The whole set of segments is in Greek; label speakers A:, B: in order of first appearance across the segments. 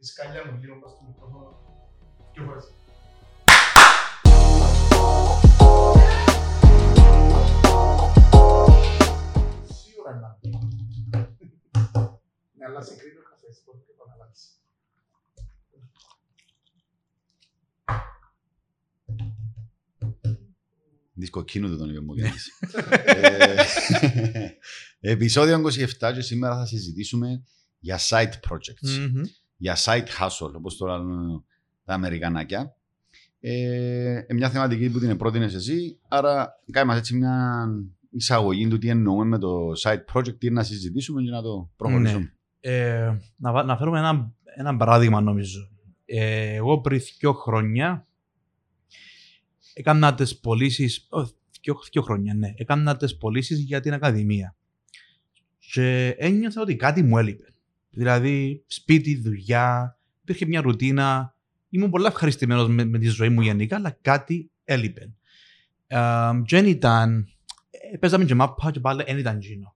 A: Η σκάλια μου λίγο πας στο μικρόφωνο. Πιο φορές. Σίγουρα να πει. Ναι, αλλά συγκρίνει ο καφές, μπορεί και το να αλλάξει.
B: Δυσκοκίνου τον είπε μου γεννήσει. Ε, Επισόδιο 27 και σήμερα θα συζητήσουμε για side projects.
C: Μμμ.
B: Για side hustle, όπως το λένε τα Αμερικανάκια. Ε, μια θεματική που την πρότεινες εσύ, άρα κάνουμε έτσι μια εισαγωγή του τι εννοούμε με το side project, τι να συζητήσουμε και να το προχωρήσουμε.
C: Ε, να, βα- να φέρουμε ένα, ένα παράδειγμα νομίζω. Ε, εγώ πριν δύο χρόνια έκανα τις πωλήσεις. Δύο, δύο χρόνια, ναι. Έκανα τις πωλήσεις για την Ακαδημία. Και ένιωθα ότι κάτι μου έλειπε. Δηλαδή, σπίτι, δουλειά, υπήρχε μια ρουτίνα. Ήμουν πολύ ευχαριστημένος με, με τη ζωή μου γενικά, αλλά κάτι έλειπε. Ε, και δεν ήταν. ε, Παίζαμε και μάπα και πάλι δεν ήταν γίνο.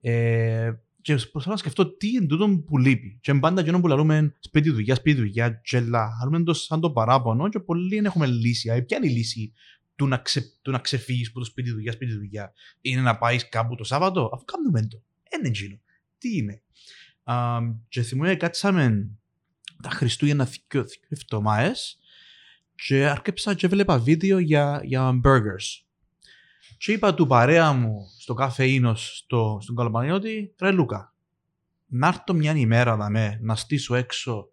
C: Ε, και προσπαθώ να σκεφτώ τι είναι τούτο που λείπει. Και πάντα εκείνο που λέμε σπίτι δουλειά, σπίτι δουλειά, τζελά. Κάνουμε το σαν το παράπονο και πολλοί δεν έχουμε λύση. Ε, ποια είναι η λύση του να, ξε, του να ξεφύγεις από το σπίτι δουλειά, σπίτι δουλειά; Είναι να πάεις κάπου το Σάββατο, αφού κάνουμε το. Είναι εκείνο. Τι είναι; Α, και θυμούμαι κάτσαμε τα Χριστούγεννα δύο δύο εβδομάδες και άρκεψα και έβλεπα βίντεο για, για burgers. Και είπα του παρέα μου στο καφεΐνο στο, στον Καλοπανιώτη, ρε Λούκα, να έρθω μια ημέρα δαμέ, να στήσω έξω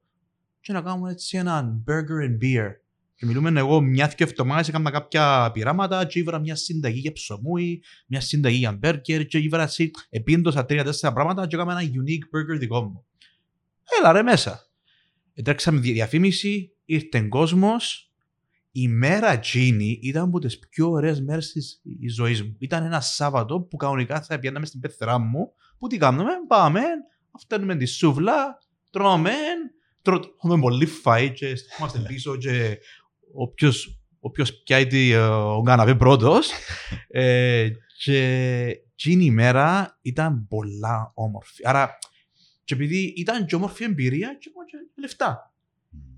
C: και να κάνουμε έτσι ένα burger and beer. Και μιλούμε εγώ μια και εβδομάδες έκανα κάποια πειράματα και ήβρα μια συνταγή για ψωμούι, μια συνταγή για burger και ήβρα έτσι επίντωσα τρία-τέσσερα πράγματα και έκανα ένα unique burger δικό μου. Έλα ρε μέσα. Τρέξαμε δια- διαφήμιση, ήρθε κόσμος, η μέρα εκείνη ήταν από τις πιο ωραίες μέρες της ζωής μου. Ήταν ένα Σάββατο που κανονικά θα πιάναμε στην πεθρά μου. Που τι κάνουμε, πάμε, φτάνουμε τη σούβλα, τρώμε, τρώμε πολύ φαΐ και είμαστε πίσω και όποιος, όποιος πιάει τη, ε, ο καναπέ πρώτος. ε, και εκείνη η μέρα ήταν πολλά όμορφη. Άρα, και επειδή ήταν και όμορφη εμπειρία και ακόμα και λεφτά.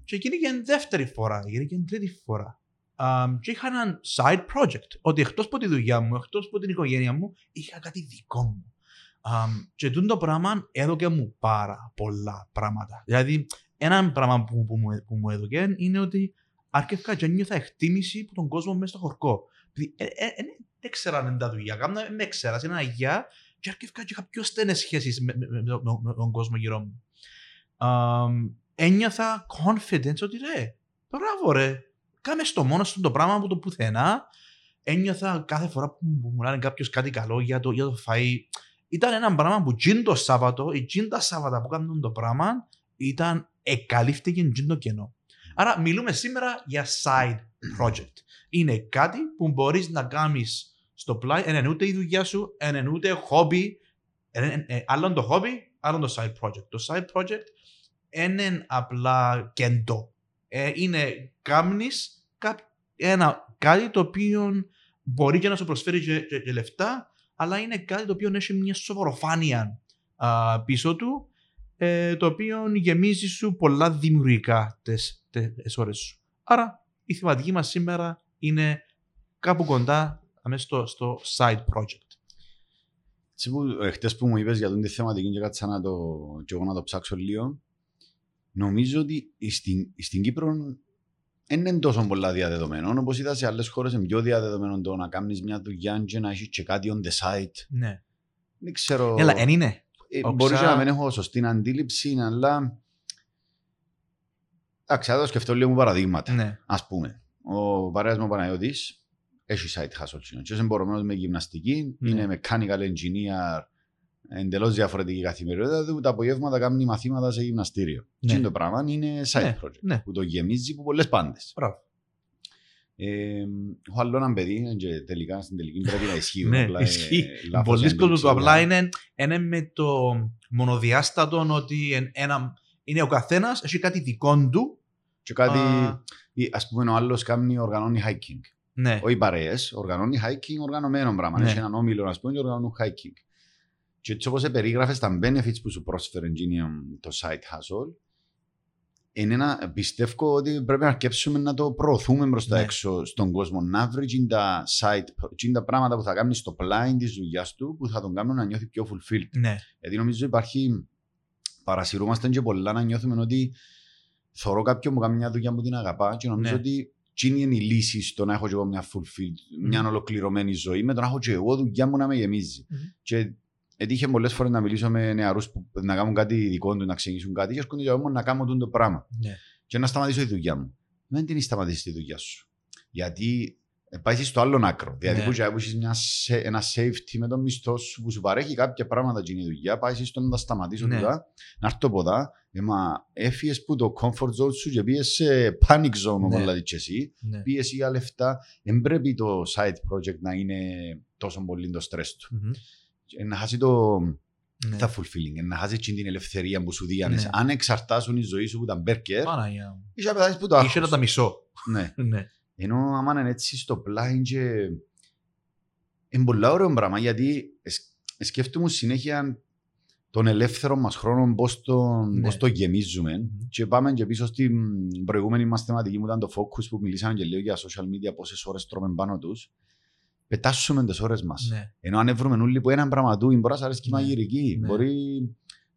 C: Και γίνηκε δεύτερη φορά, γίνηκε τρίτη φορά. Um, και είχα ένα side project. Ότι εκτός από τη δουλειά μου, εκτός από την οικογένεια μου, είχα κάτι δικό μου. Um, και τούτο το πράγμα έδωκε μου πάρα πολλά πράγματα. Δηλαδή, ένα πράγμα που, που, μου, που μου έδωκε είναι ότι άρχισα και νιώθα εκτίμηση από τον κόσμο μέσα στο χορκό. Δηλαδή, ε, ε, ε, δεν ήξερα αν είναι τα δουλειά, κάμνα δεν ήξερα, είναι ένα γεια και άρχισα και είχα πιο στενές σχέσεις με, με, με, με, με τον κόσμο γύρω μου. Um, ένιωθα confidence ότι ρε, μπράβο ρε, κάμε στο μόνος σου το πράγμα από το πουθενά. Ένιωθα κάθε φορά που μου μου λένε κάποιος κάτι καλό για το, για το φαΐ. Ήταν ένα πράγμα που τζιν το Σάββατο, ή τζιν τα Σάββατα που κάνουν το πράγμα, ήταν εκαλύφθηκε τζιν το κενό. Άρα μιλούμε σήμερα για side project. Είναι κάτι που μπορείς να κάνεις στο πλάι, εν ούτε η δουλειά σου, εν ούτε χόμπι, άλλον το χόμπι, άλλον το side project. Το side project είναι απλά κέντο. Ε, είναι κάμνης ένα, κάτι το οποίο μπορεί και να σου προσφέρει και, και- και λεφτά, αλλά είναι κάτι το οποίο έχει μια σοβαροφάνεια α, πίσω του, ε, το οποίο γεμίζει σου πολλά δημιουργικά τις, τις ώρες σου. Άρα η θεματική μας σήμερα είναι κάπου κοντά αμέσως στο, στο side project.
B: Έτσι που ε, χτες που μου είπες για τον τη θεματική και κάτσα να το, και εγώ να το ψάξω λίγο, νομίζω ότι στην, στην Κύπρο δεν είναι τόσο πολλά διαδεδομένο. Όπως είδα σε άλλες χώρες, είναι πιο διαδεδομένο το να κάνεις μια δουλειά και να έχεις και κάτι on the side.
C: Ναι.
B: Δεν ξέρω.
C: Έλα, εν είναι.
B: Ε,
C: Όξα-
B: Μπορείς και να μην έχω σωστή αντίληψη, αλλά. Εντάξει, θα το σκεφτώ λίγο παραδείγματα.
C: Ναι.
B: Α πούμε, ο παρέας μου ο Παναγιώτης έχει site hustle. συνήθως. Και είναι εμπορευμένο με γυμναστική,
C: Ναι.
B: είναι mechanical engineer, εντελώς διαφορετική καθημερινότητα του. Τα απογεύματα κάνει μαθήματα σε γυμναστήριο.
C: Ναι.
B: Και είναι το πράγμα είναι site
C: Ναι,
B: project.
C: ναι.
B: Που το γεμίζει από πολλές πάντες.
C: Μπράβο.
B: Ε, έχω άλλο έναν παιδί και τελικά στην τελική πρέπει να ισχύει.
C: Ναι,
B: απλά, ε,
C: ισχύει.
B: λάθος
C: Πολλοί κόσμοι
B: αντίληψη,
C: του απλά
B: δηλαδή.
C: είναι, είναι με το μονοδιάστατο ότι εν- ένα, είναι ο καθένας, έχει κάτι δικό του.
B: Και κάτι,
C: Α.
B: ή, ας πούμε, ο άλλος κάνει, οργανώνει hiking.
C: Ναι.
B: Όχι παρέες, οργανώνει hiking οργανωμένο πράγμα.
C: Ναι.
B: Έχει έναν όμιλο, ας πούμε, και οργανώνουν hiking. Και έτσι όπως περίγραφες τα benefits που σου πρόσφερε εκείνη, το site hustle, είναι ένα, πιστεύω ότι πρέπει να αρκέψουμε να το προωθούμε προς τα
C: Ναι.
B: έξω στον κόσμο. Να βρει τζιν τα site, τζιν τα πράγματα που θα κάνει στο πλάι της δουλειάς του που θα τον κάνουν να νιώθει πιο fulfilled.
C: Ναι,
B: Γιατί νομίζω υπάρχει, παρασυρούμαστε και πολλά να νιώθουμε ότι θωρώ κάποιον που κάνει μια δουλειά που την αγαπά και νομίζω
C: Ναι.
B: ότι εκείνη είναι η λύση στο να έχω και εγώ μια fulfilled, μια
C: Μμμ.
B: ολοκληρωμένη ζωή με το να έχω και εγώ δουλειά μου να με γεμίζει.
C: Μμμ.
B: Και έτυχε πολλές φορές να μιλήσω με νεαρούς που να κάνουν κάτι δικό του, να ξεκινήσουν κάτι και έρχονται για μένα να κάνω τούτο το πράγμα.
C: ναι.
B: Και να σταματήσω τη δουλειά μου. Δεν την σταματήσει τη δουλειά σου. Γιατί ε, πάει στο άλλο άκρο. Δηλαδή
C: Ναι.
B: που και που έχεις μια, σε- ένα safety με τον μισθό σου που σου παρέχει κάποια πράγματα και είναι η δουλειά, πάει στο να τα σταματήσω
C: Ναι.
B: τούτα, να έρθω από εδώ, ε, μα έφυγες που το comfort zone σου και πήγες σε panic zone,
C: Ναι.
B: όπως δηλαδή και εσύ,
C: ναι.
B: πίεση για λεφτά, δεν πρέπει το side project να είναι τόσο πολύ το stress του.
C: Μμμ.
B: Ε, Να χάσει το,
C: Ναι.
B: τα fulfilling, ε, να χάσει εκείνη την ελευθερία που σου διάνες.
C: Ναι.
B: Αν εξαρτάσουν η ζωή σου που τα μπέρκερ,
C: Παναγία μου.
B: είσαι να πετάσεις που το
C: Είχε
B: άγχος.
C: τα μισό.
B: Ναι.
C: Ναι.
B: Ενώ άμα είναι έτσι στο πλάι και... Είναι πολλά ωραίο πράγμα γιατί εσ- σκέφτομαι συνέχεια τον ελεύθερο μας χρόνο πώς το,
C: Ναι.
B: πώς το γεμίζουμε
C: Μμμ.
B: και πάμε και πίσω στην προηγούμενη μας θεματική που ήταν το focus που μιλήσαμε και λίγο για social media πόσες ώρες τρώμε πάνω τους πετάσουμε τις ώρες μας.
C: Ναι.
B: Ενώ αν βρούμε όλοι που έναν πράγμα του μπορεί να σας αρέσει και η
C: Ναι.
B: μαγειρική.
C: Ναι.
B: Μπορεί...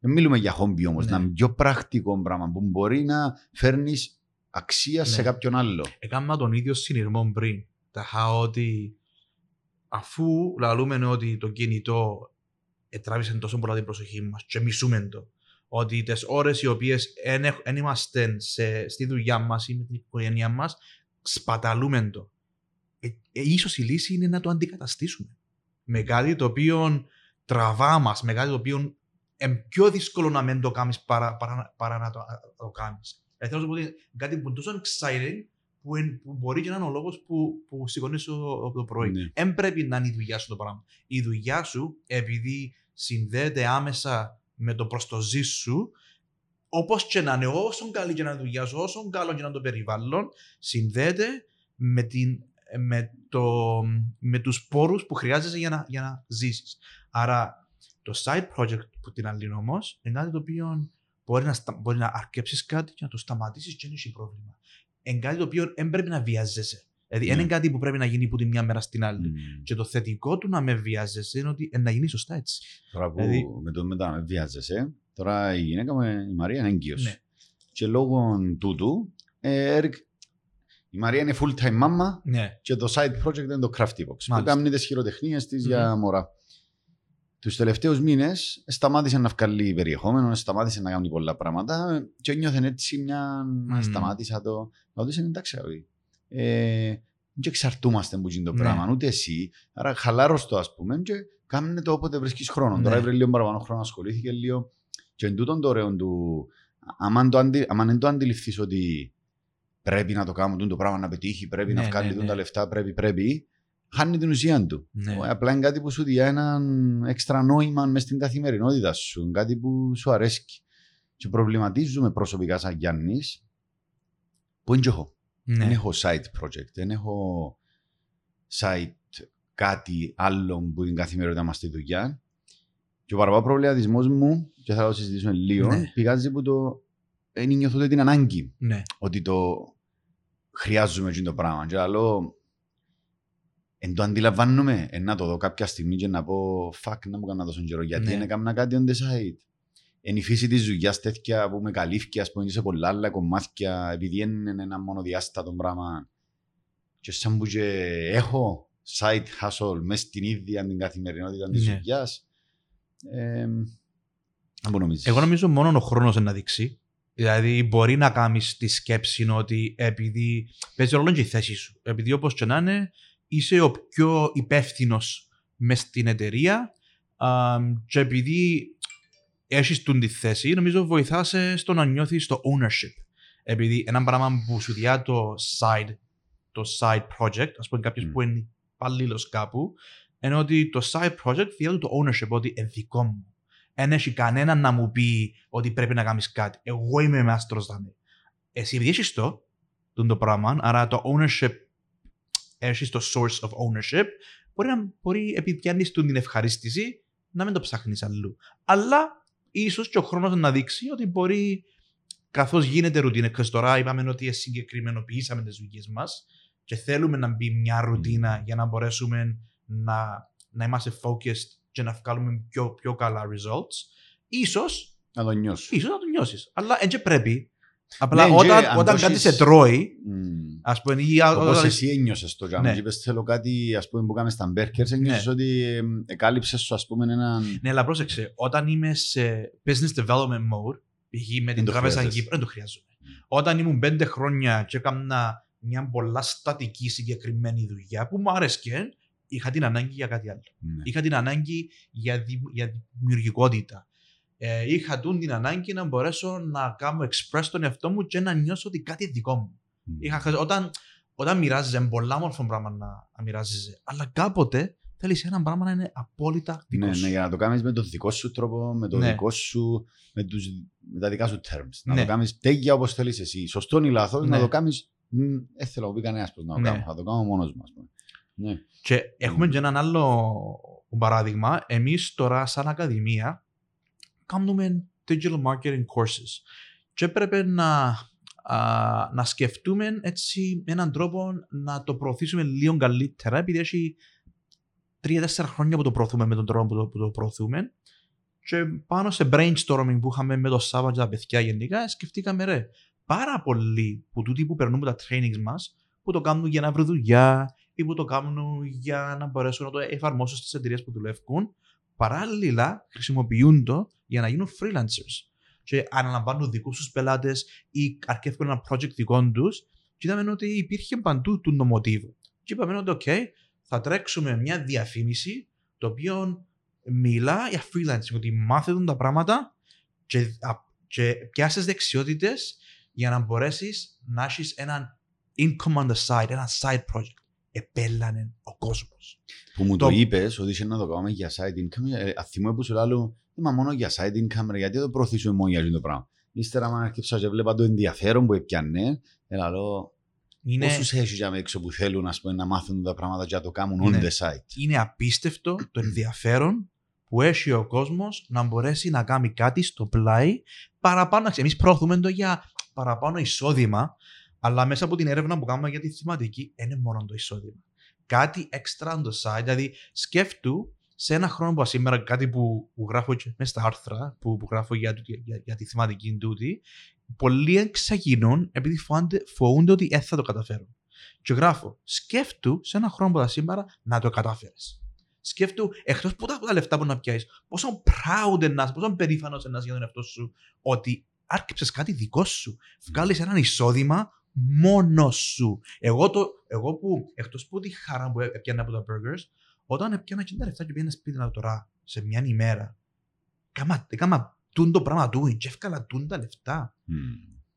B: Δεν μιλούμε για χόμπι όμως,
C: Ναι.
B: να είναι πιο πρακτικό πράγμα που μπορεί να φέρνεις αξία σε
C: Ναι.
B: κάποιον άλλο.
C: Έκανα τον ίδιο συνειρμό πριν. Τα είχα ότι αφού λαλούμε ότι το κινητό τράβησε τόσο πολλά την προσοχή μας και μισούμε το, ότι τις ώρες οι οποίες δεν είμαστε σε, στη δουλειά μας ή με την οικογένειά μας, σπαταλούμε το. Ε, ε, ίσως η λύση είναι να το αντικαταστήσουμε. Με κάτι το οποίο τραβά μας, με κάτι το οποίο είναι πιο δύσκολο να μην το κάνεις παρά, παρά, παρά να το, να το κάνεις. Ε, θέλω να σου πω ότι κάτι που είναι τόσο exciting που, εν- που μπορεί και να είναι ο λόγος που, που σηκώνεις το, το πρωί.
B: Ναι.
C: Δεν πρέπει να είναι η δουλειά σου το πράγμα. Η δουλειά σου, επειδή συνδέεται άμεσα με το προστοζή σου, όπως και να είναι, όσο καλή και να είναι η δουλειά σου, όσο καλό και να είναι το περιβάλλον, συνδέεται με, την, με, το, με τους πόρους που χρειάζεσαι για να, για να ζήσεις. Άρα, το side project που την άλλη όμως είναι κάτι το οποίο μπορεί να, στα, μπορεί να αρκέψεις κάτι και να το σταματήσεις και δεν έχει πρόβλημα. Είναι κάτι το οποίο δεν πρέπει να βιάζεσαι. Δηλαδή, δεν
B: Ναι.
C: είναι κάτι που πρέπει να γίνει από τη μια μέρα στην άλλη.
B: Μμμ.
C: Και το θετικό του να με βιάζεσαι είναι ότι ε, να γίνει σωστά έτσι.
B: Τώρα που
C: Δηλαδή-
B: με το μετά με βιάζεσαι, τώρα η γυναίκα μου, η Μαρία είναι έγκυος.
C: Ναι.
B: Και λόγω τούτου, ε, έρχ- η Μαρία είναι full time μάμα
C: Ναι.
B: και το side project είναι το Crafty Box. Που
C: Μάλιστα.
B: κάνει τις χειροτεχνίες της
C: Μμμ.
B: για μωρά. Τους τελευταίους μήνες σταμάτησε να βγάλει περιεχόμενο, σταμάτησε να κάνει πολλά πράγματα και νιώθεν έτσι μια...
C: Μμμ.
B: Σταμάτησα το... Να δεις εντάξει, αγάπη. ε, δεν εξαρτούμαστε που γίνει το
C: Ναι.
B: πράγμα, ούτε εσύ. Άρα χαλάρως το ας πούμε και κάνε το όποτε βρίσκεις χρόνο.
C: Ναι.
B: Τώρα έβρε λίγο παραπάνω χρόνο, ασχολήθηκε λίγο. Και εν τούτον το ωραίο του, άμα το, αντι, άμα δεν το αντιληφθείς ότι πρέπει να το κάνουμε το πράγμα να πετύχει, πρέπει
C: Ναι,
B: να βγάλει
C: ναι,
B: τούτα
C: ναι.
B: τα λεφτά, πρέπει, πρέπει, χάνει την ουσία του.
C: Ναι.
B: Ο- Απλά είναι κάτι που σου διά έναν έξτρα νόημα μες στην καθημερινότητα σου, είναι κάτι που σου αρέσει. Και προβληματίζουμε προσωπικά σαν Γιάννης, που είναι και εγώ.
C: Ναι.
B: Δεν έχω side project, δεν έχω site κάτι άλλο που την καθημερινότητα μας στη δουλειά. Και ο παραπάνω προβληματισμός μου, και θα το συζητήσουμε λίγο,
C: Ναι.
B: πηγάζει που το δεν νιώθω ότι την ανάγκη
C: ναι.
B: ότι το χρειάζομαι εκείνο το πράγμα. Και λέω, εν το αντιλαμβάνομαι, εν να το δω κάποια στιγμή και να πω, fuck, να μου κάνω τόσο καιρό, γιατί
C: Ναι.
B: δεν έκανα κάτι on the side. Εν η φύση της δουλειάς τέτοια που με καλύφθηκε, ας πούμε, και σε πολλά άλλα κομμάτια, επειδή είναι ένα μονοδιάστατο πράγμα. Και σαν που και έχω side hustle μέσα στην ίδια την καθημερινότητα της
C: Ναι.
B: δουλειάς, ε, να μου νομίζεις.
C: Εγώ νομίζω μόνο ο χρόνος να δείξει. Δηλαδή, μπορεί να κάνεις τη σκέψη ότι επειδή παίζει ρόλο και η θέση σου. Επειδή όπως και να είναι, είσαι ο πιο υπεύθυνος μες στην εταιρεία α, και επειδή έχεις την τη θέση, νομίζω βοηθάσαι στο να νιώθεις το ownership. Επειδή ένα πράγμα που σου διά το side, το side project, ας πούμε κάποιος
B: Μμ.
C: που είναι υπαλλήλο κάπου, είναι ότι το side project διά του το ownership, ότι είναι δικό μου. Δεν έχει κανέναν να μου πει ότι πρέπει να κάνεις κάτι. Εγώ είμαι μάστρο δάμε. Εσύ επειδή έχεις το, τον το πράγμα, άρα το ownership, έχεις το source of ownership, μπορεί, να, μπορεί επειδή πιάνεις του την ευχαρίστηση, να μην το ψάχνεις αλλού. Αλλά ίσως και ο χρόνος να δείξει ότι μπορεί καθώς γίνεται ρουτίνα, και τώρα είπαμε ότι συγκεκριμενοποιήσαμε τις δουλειές μας και θέλουμε να μπει μια ρουτίνα για να μπορέσουμε να, να είμαστε focused και να βγάλουμε πιο, πιο καλά results, ίσως,
B: Να το νιώσω.
C: ίσως να το νιώσεις. Αλλά έτσι πρέπει. Απλά
B: Ναι,
C: όταν,
B: και αν
C: όταν
B: το
C: κάτι
B: έχεις-
C: σε τρώει,
B: Μμμ.
C: ας πούμε, ή α-
B: Όπως
C: όταν-
B: εσύ ένιωσες το τζάμι
C: Ναι.
B: και είπες θέλω κάτι ας πούμε που κάνουμε στα Μπέρκερς ένιωσες ότι ε, εκάλυψες σου ας πούμε έναν...
C: Ναι, αλλά πρόσεξε, όταν είμαι σε business development mode, π.χ. με την
B: το
C: τράπεζα
B: χρειάζεσαι.
C: Κύπρο, δεν το χρειάζομαι. Όταν ήμουν πέντε χρόνια και έκανα μια πολλά στατική συγκεκριμένη δουλειά που μου άρεσκε, είχα την ανάγκη για κάτι άλλο.
B: Ναι.
C: Είχα την ανάγκη για, δη, για δημιουργικότητα. Ε, είχα τούν την ανάγκη να μπορέσω να κάνω express τον εαυτό μου και να νιώσω ότι κάτι είναι δικό μου.
B: Μμ.
C: Είχα, χρειαζ- όταν, όταν μοιράζεσαι, είναι πολλά όμορφο πράγμα να, να μοιράζεσαι. Αλλά κάποτε θέλεις ένα πράγμα να είναι απόλυτα δικός
B: Ναι,
C: σου.
B: ναι, για να το κάνεις με τον δικό σου τρόπο, με το
C: Ναι.
B: δικό σου, με, τους, με τα δικά σου terms. Να
C: Ναι.
B: το κάνεις τέγια όπως θέλεις εσύ. Σωστό ή λάθος,
C: Ναι.
B: να το κάνεις... μ, Δεν θέλω να πει κανένας πώς να το
C: Ναι.
B: κάνω. Θα το κάνω μόνος μου. ας πούμε. Ναι.
C: Και έχουμε
B: Μμμ.
C: και έναν άλλο παράδειγμα. Εμείς τώρα σαν ακαδημία κάνουμε digital marketing courses και έπρεπε να, α, να σκεφτούμε έτσι έναν τρόπο να το προωθήσουμε λίγο καλύτερα επειδή έχει τρία-τέσσερα χρόνια που το προωθούμε με τον τρόπο που το, που το προωθούμε και πάνω σε brainstorming που είχαμε με το Σάββα και τα παιδιά γενικά σκεφτήκαμε ρε πάρα πολλοί που τούτοι που περνούν από τα trainings μας που το κάνουν για να βρουν δουλειά ή που το κάνουν για να μπορέσουν να το εφαρμόσουν στις εταιρείες που δουλεύουν, παράλληλα χρησιμοποιούν το για να γίνουν freelancers. Και αναλαμβάνουν δικούς τους πελάτες ή αρκεύουν ένα project δικό τους. Και είδαμε ότι υπήρχε παντού του νομοτίβου. Και είπαμε ότι, OK, θα τρέξουμε μια διαφήμιση το οποίο μιλά για freelancing, ότι μάθετε τα πράγματα και, α- και πιάσεις δεξιότητες για να μπορέσεις να έχεις έναν income on the side, ένα side project. Επέλανε ο κόσμος.
B: Που μου
C: Το-
B: το, είπες ότι είσαι να το κάνουμε για side income. Ε, αθυμώ που σου λέω, είμαι μόνο για side income, ρε, γιατί δεν το προωθήσουμε μόνο για αυτό το πράγμα. Ύστερα, αν αρκεψα και βλέπα το ενδιαφέρον που έπιανε, έλα λέω,
C: Είναι,
B: πόσους έχεις για έξω που θέλουν ας πούμε, να μάθουν τα πράγματα και να το κάνουν on
C: Ναι.
B: the site;
C: είναι απίστευτο το ενδιαφέρον που έχει ο κόσμος να μπορέσει να κάνει κάτι στο πλάι παραπάνω. Εμείς προωθούμε το για παραπάνω εισόδημα, αλλά μέσα από την έρευνα που κάνουμε για τη θεματική είναι μόνο το εισόδημα. Κάτι extra on the side, δηλαδή σκέφτου σε ένα χρόνο που σήμερα κάτι που, που γράφω και μέσα στα άρθρα που, που γράφω για, τούτη- για, για τη θεματική τούτη, πολλοί ξεκινούν επειδή φοβούνται, φοβούνται ότι δεν θα το καταφέρουν. Και γράφω, σκέφτου σε ένα χρόνο από τα σήμερα να το κατάφερες. Σκέφτου, εκτός από τα, από τα λεφτά που να πιάσεις, πόσο proud να είσαι, πόσο περήφανος να είσαι για τον εαυτό σου, ότι άρκεψες κάτι δικό σου. Βγάλεις έναν εισόδημα μόνος σου. Εγώ, το, εγώ που, εκτός από τη χαρά που έπιανα από τα burgers, όταν έπιανα και τα λεφτά και πήγαινα σπίτι να τώρα σε μια ημέρα, κάμα, έκανα τούν το πράγμα του, και έφκαλα τούν τα λεφτά.
B: Μμ.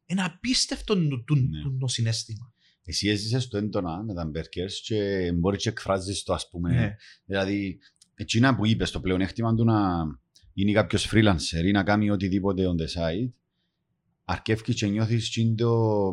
C: Είναι απίστευτο το, το,
B: Ναι.
C: το, το συνέστημα.
B: Εσύ έζησες το έντονα με τα μπέρκερς και μπορεί και εκφράζεις το ας πούμε.
C: Ναι.
B: Δηλαδή, εκείνα που είπες, το πλεονέκτημα του να γίνει κάποιος freelancer ή να κάνει οτιδήποτε on the side, αρκεύει και νιώθεις την το,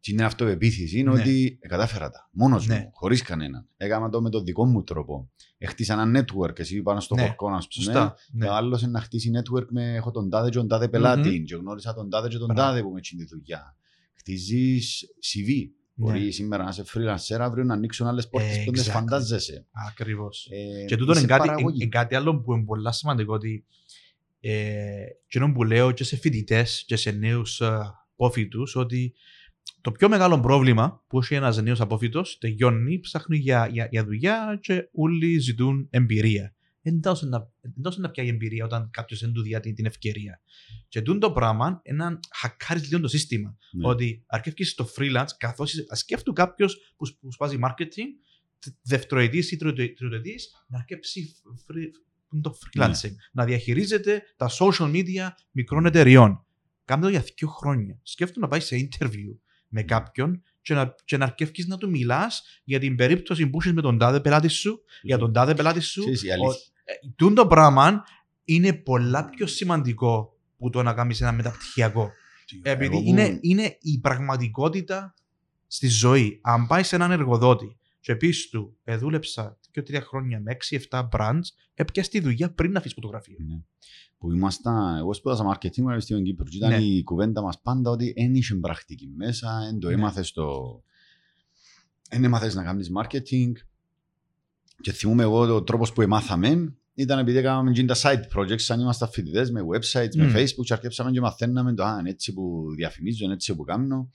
B: την αυτοπεποίθηση είναι
C: Ναι.
B: ότι ε, κατάφερα τα. Μόνος
C: Ναι.
B: μου, χωρίς κανέναν. Έκανα το με τον δικό μου τρόπο. Έχτισα ένα network, εσύ πάνω στο
C: Ναι.
B: χορκό, ας πούμε.
C: Σωστά. Ναι.
B: Και ο άλλος είναι να χτίσει network με έχω τον τάδε και τον τάδε πελάτη και γνώρισα τον τάδε και τον
C: Μπράβο.
B: τάδε που με τσίνει τη δουλειά. Χτίζεις CV. Μπορεί
C: Ναι.
B: σήμερα να είσαι freelancer, αύριο να ανοίξουν άλλες πόρτες που δεν
C: Exactly.
B: φαντάζεσαι.
C: Ακριβώς.
B: Ε,
C: Και τούτο
B: είσαι
C: είναι κάτι,
B: παραγωγή.
C: είναι κάτι άλλο που είναι πολύ σημαντικό ότι ε, και που λέω και σε φοιτητές και σε νέους απόφοιτου ότι το πιο μεγάλο πρόβλημα που έχει ένας νέος απόφοιτο τελειώνει, ψάχνει για, για, για δουλειά και όλοι ζητούν εμπειρία. Δεν τόσο να, εν τόσο να πιάει εμπειρία όταν κάποιος δεν του δίνει την ευκαιρία. Και τούτο το πράγμα είναι χακάρεις λίγο το σύστημα.
B: Ναι.
C: Ότι αρκεύει στο freelance, καθώς σκέφτου κάποιος που, που σπάζει marketing, δευτεροετής ή τριτοετή, να αρκέψει free- που είναι το freelancing. Να διαχειρίζεται τα social media μικρών εταιριών. Κάμε το για δύο χρόνια. Σκέφτομαι να πάει σε interview με κάποιον και να, και να του μιλάς για την περίπτωση που είσαι με τον τάδε πελάτης σου, για τον τάδε πελάτης σου. Ε, τούν το πράγμα είναι πολλά πιο σημαντικό που το να κάνεις ένα μεταπτυχιακό. Επειδή είναι, η πραγματικότητα στη ζωή. Αν πάει σε έναν εργοδότη και πεις του, εδούλεψα 2-3 χρόνια με 6-7 brands, έπιασε τη δουλειά πριν να αφήσει φωτογραφία.
B: Ναι. Που ήμασταν, εγώ σπούδασα marketing με στην Κύπρο. Ήταν
C: ναι.
B: η κουβέντα μας πάντα ότι δεν είχε πρακτική μέσα, δεν το
C: ναι.
B: έμαθες το. Δεν έμαθες να κάνεις marketing. Και θυμούμε εγώ ο τρόπος που εμάθαμε ήταν επειδή κάναμε τα side projects, αν είμαστε φοιτητές με websites, mm. με
C: ναι.
B: facebook, και αρχίσαμε και μαθαίναμε το αν έτσι που διαφημίζω, έτσι που κάνω.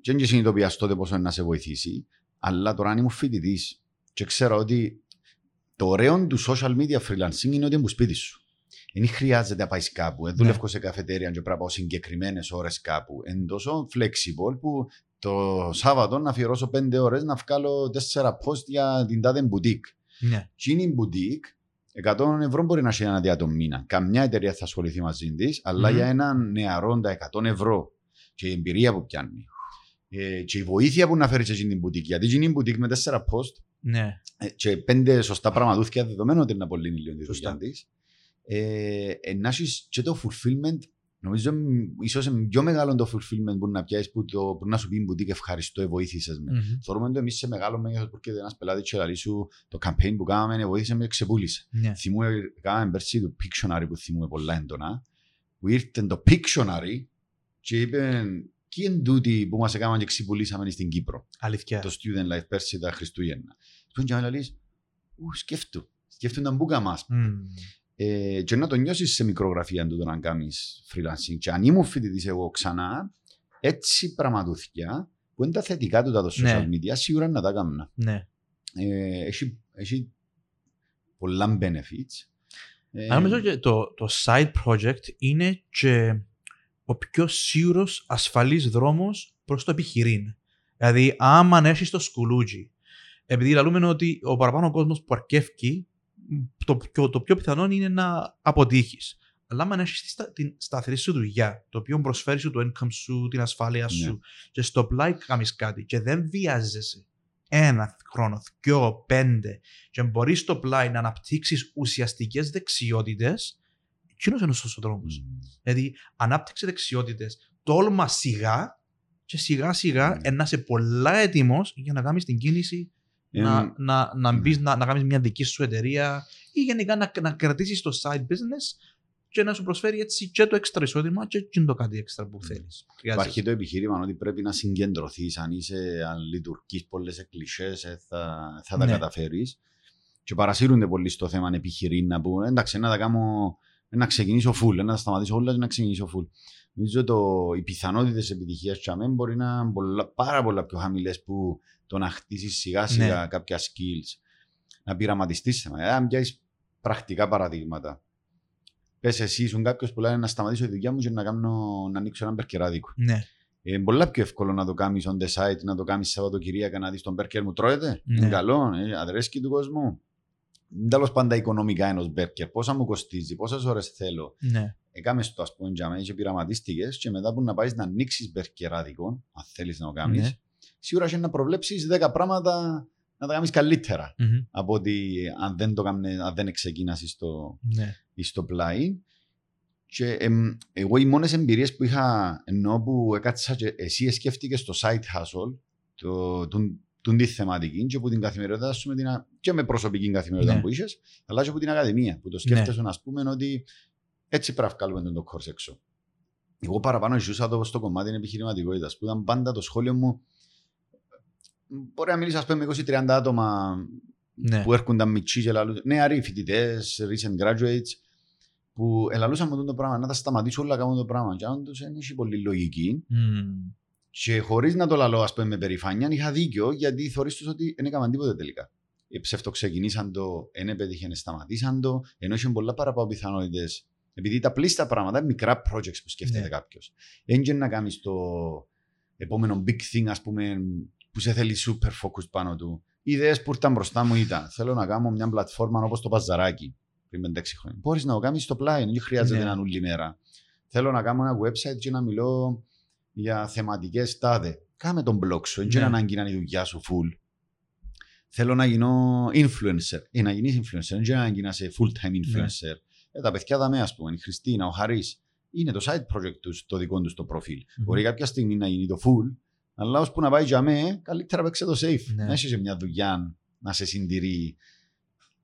B: Και δεν συνειδητοποιία τότε πόσο να σε βοηθήσει. Αλλά τώρα αν ήμουν φοιτητής και ξέρω ότι το ωραίο του social media freelancing είναι ότι είναι που σπίτι σου. Δεν χρειάζεται να πάεις κάπου. Δεν
C: Ναι.
B: δουλεύω σε καφετέρια και πρέπει να πάω συγκεκριμένες ώρες κάπου. Είναι τόσο flexible που το Σάββατο να αφιερώσω πέντε ώρες να βγάλω τέσσερα post για την τάδε boutique.
C: Ναι.
B: Και είναι η boutique, 100 ευρώ μπορεί να έχει ένα διά το μήνα. Καμιά εταιρεία θα ασχοληθεί μαζί της, αλλά
C: Μμμ.
B: για έναν νεαρό τα 100 ευρώ και η εμπειρία που πιάνει. Ε, και η βοήθεια που να φέρεις σε εκείνη την boutique. Γιατί εκείνη η boutique με τέσσερα post
C: Ναι.
B: ε, και πέντε σωστά πραγματούθια δεδομένου ότι είναι να πολύ λίγο τη
C: Σωστά.
B: δουλειά τη. Ε, ε, να έχεις και το fulfillment, νομίζω μ, ίσως είναι πιο μεγάλο το fulfillment που να πιάσεις που, το, που να σου πει η boutique ευχαριστώ, βοήθησες με.
C: Μμμ.
B: Θεωρούμε το εμείς σε μεγάλο μέγεθος που έρχεται ένας πελάτης και λέει σου το campaign που κάναμε, βοήθησε με, ξεπούλησε.
C: Ναι.
B: Θυμούμε, κάναμε πέρσι το Pictionary που θυμούμε πολλά έντονα, που ήρθε το Pictionary και είπε «Κι είναι τούτοι που μας έκαναν και ξεπουλήσαμε στην Κύπρο»
C: Αλήθεια.
B: το student life πέρσι τα Χριστούγεννα. Σπούν και άλλα λες, ου, σκέφτου, σκέφτου να μπούκα μας.
C: Μμ.
B: Ε, και να το νιώσεις σε μικρογραφία τούτο να κάνεις freelancing. Και αν ήμουν φοιτητής εγώ ξανά, έτσι πραγματούθηκια, που είναι τα θετικά του τα το social
C: Ναι.
B: media, σίγουρα να τα έκανα.
C: Ναι.
B: Ε, έχει, έχει πολλά benefits. Ε,
C: Αλλά νομίζω και το, το side project είναι και ο πιο σίγουρος ασφαλής δρόμος προς το επιχειρήν. Δηλαδή, άμα έρθει στο σκουλούτζι, επειδή λαλούμε ότι ο παραπάνω κόσμος που αρκεύει, το, πιο- το πιο πιθανό είναι να αποτύχεις. Αλλά άμα έρθει στα, την σταθερή σου δουλειά, το οποίο προσφέρει σου το income σου, την ασφάλεια σου,
B: Ναι.
C: και στο πλάι κάνεις κάτι και δεν βιάζεσαι ένα χρόνο, δυο, πέντε και μπορείς στο πλάι να αναπτύξεις ουσιαστικές δεξιότητες, εκείνος είναι ο σωστός δρόμος.
B: μ,
C: Δηλαδή, ανάπτυξε δεξιότητες, τόλμα σιγά και σιγά σιγά
B: Ναι.
C: mm. να είσαι πολλά έτοιμος για να κάνεις την κίνηση
B: ε,
C: να, να, να,
B: ναι.
C: μπεις, να, να κάνεις μια δική σου εταιρεία ή γενικά να, να κρατήσεις το side business και να σου προσφέρει έτσι και το έξτρα εισόδημα και, και το κάτι έξτρα που θέλεις. Χρειάζεσαι.
B: Υπάρχει το επιχείρημα ότι πρέπει να συγκεντρωθείς αν είσαι, αν λειτουργείς πολλές εκκλησίες ε, θα, θα τα
C: Ναι.
B: καταφέρεις και παρασύρονται πολύ στο θέμα επιχειρήν να πούν εντάξει να τα κάνω να ξεκινήσω full, να τα σταματήσω όλα και να ξεκινήσω full. Νομίζω το, οι πιθανότητες επιτυχίας τσαμέ μπορεί να είναι πολλά, πάρα πολλά πιο χαμηλές που το να χτίσεις σιγά σιγά
C: Ναι.
B: κάποια skills. Να πειραματιστείς θέμα. Ε, αν πιάσεις πρακτικά παραδείγματα. Πες εσύ, ήσουν κάποιος που λέει να σταματήσω τη δουλειά μου και να, κάνω, να ανοίξω ένα μπερκεράδικο.
C: Ναι,
B: Είναι πολλά πιο εύκολο να το κάνεις on the site, να το κάνεις Σαββατοκυριακά να δεις τον μπέρκερ μου τρώεται;
C: Ναι.
B: Είναι καλό, ε, αδρέσκει του κόσμου. Τέλος πάντα οικονομικά ενός μπέρκερ. Πόσα μου κοστίζει, πόσες ώρες θέλω.
C: ναι,
B: Έκαμε το, ας πούμε, για μένα και πειραματίστηκες και μετά που να πάεις να ανοίξεις μπερκεράδικο, αν θέλεις να το κάνεις,
C: Ναι.
B: σίγουρα έχει να προβλέψεις 10 πράγματα να τα κάνεις καλύτερα
C: Μμμ.
B: από ότι αν δεν, το κάμνε, αν δεν ξεκίνασε στο,
C: ναι.
B: στο πλάι. Και εμ, εγώ οι μόνες εμπειρίες που είχα ενώ που έκατσα και εσύ σκέφτηκες το side hustle, το, τον, τον τη θεματική και από την καθημερινότητα σου με την, α- και με προσωπική καθημερινότητα
C: Ναι.
B: που είχες, αλλά και από την ακαδημία που το σκέφτεσαι να πούμε ότι έτσι πρέπει να βγάλουμε τον course έξω. Εγώ παραπάνω ζούσα το στο κομμάτι της επιχειρηματικότητας που ήταν πάντα το σχόλιο μου μπορεί να μιλήσεις ας πούμε με 20-30 άτομα
C: ναι.
B: που έρχονταν μητσί και λαλούν, νεαροί φοιτητές, recent graduates, που ελαλούσαν με το πράγμα, να τα σταματήσω όλα να κάνουν το πράγμα. Και αν τους δεν έχει πολύ λογική.
C: Μμμ.
B: Και χωρίς να το λαλώ, ας πούμε, με περηφάνεια, είχα δίκιο, γιατί θεωρείς τους ότι δεν έκαναν τίποτα τελικά. Ε, ψευτοξεκινήσαν το, δεν επέτυχε, σταματήσαν το, ενώ είχε πολλά παραπάνω πιθανότητες. Επειδή τα πλήστα πράγματα είναι μικρά projects που σκέφτεται
C: Ναι.
B: κάποιος. Έγινε να κάνεις το επόμενο big thing, ας πούμε, που σε θέλει super focus πάνω του. Οι ιδέες που ήρθαν μπροστά μου ήταν, θέλω να κάνω μια πλατφόρμα όπως το Παζαράκι πριν 5-6 χρόνια. Μπορείς να το κάνεις στο πλάι, δεν χρειάζεται
C: Ναι.
B: να είναι όλη μέρα. Θέλω να κάνω ένα website και να μιλώ για θεματικές τάδε. Κάμε τον blog σου, δεν
C: Ναι.
B: είναι ανάγκη να είναι η δουλειά σου full. Θέλω να γίνω influencer. Ε, να γίνεις influencer, δεν είναι ανάγκη να είσαι full-time influencer. Ε, τα παιδιά δαμέ, ας πούμε, η Χριστίνα, ο Χαρής, είναι το side project τους, το δικό τους το προφίλ.
C: Μμμ.
B: Μπορεί κάποια στιγμή να γίνει το full, Αλλά ώσπου να πάει για μέ, καλύτερα παίξε το safe.
C: Ναι.
B: Να έχεις μια δουλειά να σε συντηρεί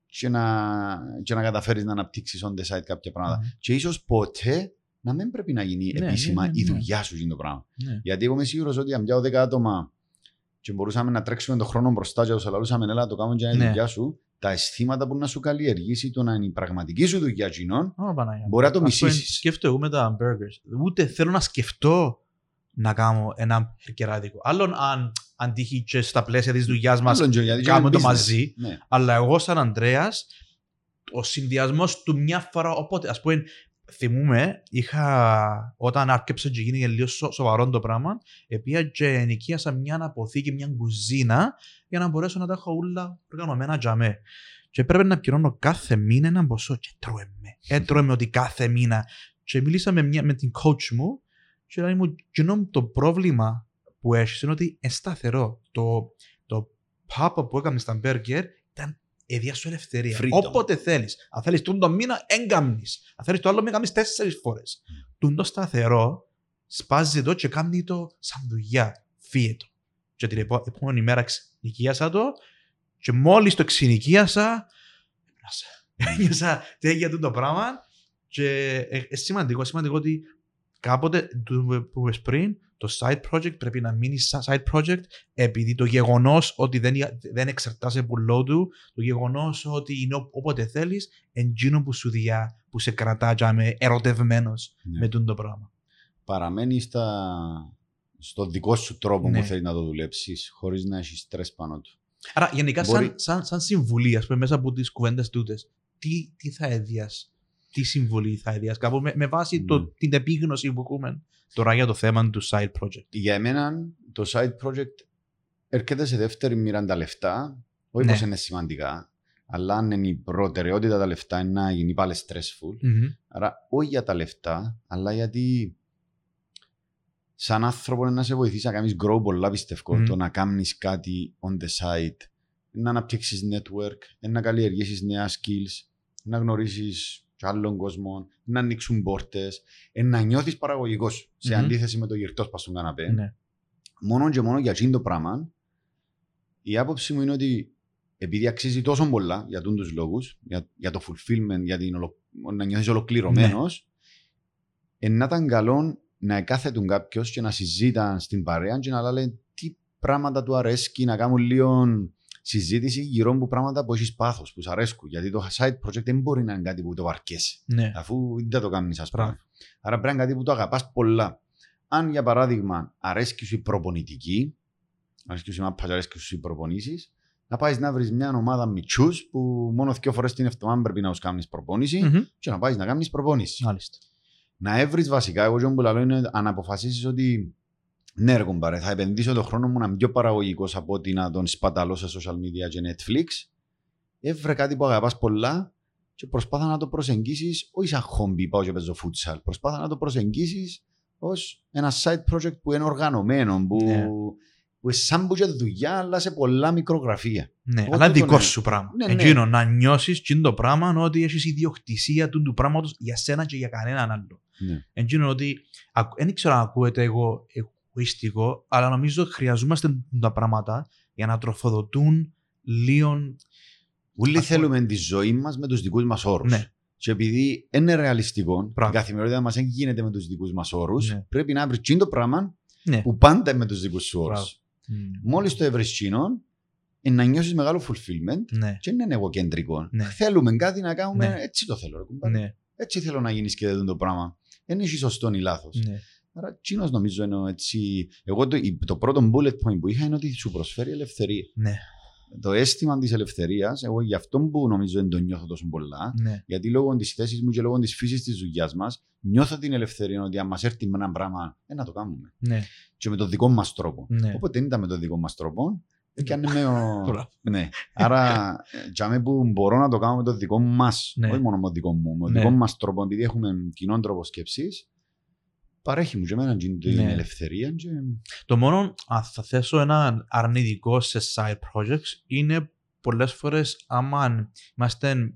B: και να, και να καταφέρεις να αναπτύξεις on the side κάποια πράγματα.
C: Μμμ.
B: Και ίσως ποτέ να μην πρέπει να γίνει
C: Ναι,
B: επίσημα
C: ναι, ναι,
B: η
C: ναι.
B: δουλειά σου για το πράγμα.
C: Ναι.
B: Γιατί εγώ είμαι σίγουρος ότι αν πιάω 10 άτομα και μπορούσαμε να τρέξουμε τον χρόνο μπροστά και τους αλαλούσαμε έλα να το κάνουμε για τη
C: Ναι.
B: δουλειά σου, τα αισθήματα που να σου καλλιεργήσει το να είναι η πραγματική σου δουλειά κοινών,
C: Ω, Παναγία.
B: μπορεί να το
C: Αυτό είναι-
B: μισήσεις.
C: Σκέφτομαι εγώ με τα burgers. Ούτε θέλω να σκεφτώ να κάνω ένα κεράδικο. Άλλον αν, αν τύχει και στα πλαίσια της δουλειάς μας
B: Άλλον και γιατί και
C: κάνουμε
B: είναι
C: το
B: business.
C: μαζί.
B: Ναι.
C: Αλλά εγώ σαν Ανδρέας, ο συνδυασμός του μια φορά, οπότε ας πούμε, θυμούμαι, είχα, όταν άρκεψε και γίνηκε λίγο σο, σοβαρό το πράγμα, επία και ενοικίασα μια αποθήκη, μια κουζίνα, για να μπορέσω να τα έχω όλα οργανωμένα για μέ. Και έπρεπε να πληρώνω κάθε μήνα ένα ποσό και έτρωμε. Έτρωμε ότι κάθε μήνα. Και μίλησα με, μια, με την coach μου και λέει μου, κοινό το πρόβλημα που έχεις είναι ότι είναι σταθερό. Το, το pop που έκανες στα burger ήταν ίδια σου ελευθερία.
B: Freedom.
C: Όποτε θέλεις. Αν θέλεις τον το μήνα, έγκαμνει. Αν θέλεις το άλλο μήνα, κάνει τέσσερις φορές. Τον το σταθερό σπάζει το και κάνει το σαν δουλειά. Φύγε το. Και την επο- επόμενη μέρα ξενοικίασα το και μόλις το ξενοικίασα, έπνασα. Ένιωσα τέτοια του το πράγμα και ε, ε, σημαντικό, σημαντικό ότι κάποτε το που είπες πριν, το side project πρέπει να μείνει σαν side project επειδή το γεγονός ότι δεν, δεν εξαρτάσαι πουλό του, το γεγονός ότι είναι ό- όποτε θέλεις, εντζήνο που σου διά, που σε κρατά για με ερωτευμένος
B: Ναι.
C: με τούτο το πράγμα.
B: Παραμένει στα... στο δικό σου τρόπο
C: Ναι.
B: που θέλεις να το δουλέψεις, χωρίς να έχεις στρε πάνω του.
C: Άρα γενικά
B: Μπορεί-
C: σαν, σαν, σαν συμβουλή, ας πούμε, μέσα από τις κουβέντες τούτες, τι, τι θα έδιας, τι συμβουλή θα έδιας, κάπου με, με βάση
B: Ναι.
C: το, την επίγνωση που έχουμε τώρα για το θέμα του side project.
B: Για εμένα το side project έρχεται σε δεύτερη μοίρα τα λεφτά, όχι
C: Ναι.
B: πως είναι σημαντικά, αλλά αν είναι η προτεραιότητα τα λεφτά είναι να γίνει πάλι stressful.
C: Μμμ.
B: Άρα όχι για τα λεφτά, αλλά γιατί σαν άνθρωπο είναι να σε βοηθήσει να κάνεις grow πολλά πιστεύω.
C: Μμμ.
B: Το να κάνεις κάτι on the side, να αναπτύξεις network, να καλλιεργήσεις νέα skills, να γνωρίσεις και άλλον κόσμο, να ανοίξουν πόρτες, να νιώθεις παραγωγικός σε
C: Μμμ.
B: αντίθεση με το γυρτός πας στον καναπέ.
C: Ναι.
B: Μόνο και μόνο για εκείνο το πράγμα, η άποψη μου είναι ότι επειδή αξίζει τόσο πολλά για τούν τους λόγους, για, για το fulfillment, για την ολο, να νιώθεις ολοκληρωμένος, ναι. να ήταν καλό να εκάθετουν κάποιος και να συζήταν στην παρέα και να λέει τι πράγματα του αρέσκει, να κάνουν λίγο συζήτηση γύρω από πράγματα που έχεις πάθος, που σου αρέσκουν. Γιατί το side project δεν μπορεί να είναι κάτι που το βαρκέσαι,
C: Ναι.
B: αφού δεν το κάνεις, ας πούμε.
C: Μπράβο.
B: Άρα πρέπει να είναι κάτι που το αγαπάς πολλά. Αν για παράδειγμα αρέσκει σου η προπονητική, αρέσκει σου η μάπα, αρέσκει σου οι προπονήσεις, να πάεις να βρεις μια ομάδα μυτσού που μόνος δύο φορές την εβδομάδα πρέπει να τους κάνεις προπόνηση
C: Μμμ.
B: και να πάεις να κάνεις προπόνηση.
C: Μάλιστα.
B: Να έβρεις βασικά, εγώ αυτό που λέω είναι αν αποφασίσεις ότι ναι, ρε κομπάρε, θα επενδύσω τον χρόνο μου να είμαι πιο παραγωγικός από ότι να τον σπαταλώ σε social media και Netflix. Έβρε κάτι που αγαπάς πολλά και προσπάθα να το προσεγγίσεις όχι σαν χόμπι, πάω και παίζω futsal. Προσπάθα να το προσεγγίσεις ως ένα side project που είναι οργανωμένο, που,
C: Ναι.
B: που είναι σαν που και δουλειά, αλλά σε πολλά μικρογραφία.
C: Ναι,
B: Εγώ
C: αλλά
B: τούτο
C: δικό
B: ναι.
C: σου πράγμα.
B: Ναι, ναι.
C: Εκείνο, να νιώσεις εκείνο το πράγμα ότι έχεις ιδιοκτησία του, του πράγματος για σένα και για κανέναν άλλο.
B: Ναι.
C: Εκείνο ότι, ακου- δεν ξέρω αν ακούετε εγώ εγωιστικό, αλλά νομίζω χρειαζόμαστε τα πράγματα για να τροφοδοτούν λίγο.
B: Όλοι
C: Ας πούμε-
B: θέλουμε τη ζωή μας με τους δικούς μας όρους.
C: Ναι.
B: Και επειδή είναι ρεαλιστικό,
C: Μπράβο.
B: η καθημερινότητα μας δεν γίνεται με τους δικούς μας όρους,
C: Ναι.
B: πρέπει να βρεις τσιν το πράγμα
C: Ναι.
B: που πάντα είναι με τους δικούς σου όρους.
C: Μπράβο. Μμ.
B: Μόλις το έβρεις τσίνον, να νιώσεις μεγάλο fulfillment
C: Ναι,
B: και δεν είναι εγώ κεντρικό.
C: Ναι.
B: Θέλουμε κάτι να κάνουμε,
C: Ναι.
B: έτσι το θέλω. Ρε, κουμπάρε.
C: ναι,
B: Έτσι θέλω να γίνεις και δεν το πράγμα. Δεν έχει σωστό ή λάθος.
C: Ναι.
B: Άρα, τσίνος νομίζω είναι έτσι. Εγώ το, η- το πρώτο bullet point που είχα είναι ότι σου προσφέρει ελευθερία.
C: Ναι,
B: Το αίσθημα της ελευθερίας, εγώ γι' αυτό που νομίζω δεν το νιώθω τόσο πολλά,
C: ναι.
B: γιατί λόγω της θέσης μου και λόγω της φύσης της δουλειάς μας, νιώθω την ελευθερία ότι αν μας έρθει με ένα πράγμα, ε, να το κάνουμε.
C: ναι,
B: Και με τον δικό μας τρόπο.
C: ναι.
B: Όποτε δεν ήταν με τον δικό μας τρόπο, και αν είναι ο...
C: Μπράβο.
B: ναι. Άρα, ε, για μέ που μπορώ να το κάνω με τον δικό μας,
C: Ναι.
B: όχι μόνο με τον δικό μου, με τον
C: Ναι.
B: δικό μας τρόπο, επειδή έχουμε κοινόν τρόπο σκέψης, παρέχει μου και εμένα την
C: Ναι.
B: ελευθερία. Και...
C: Το μόνο, αν θα θέσω ένα αρνητικό σε side projects, είναι πολλές φορές άμα είμαστε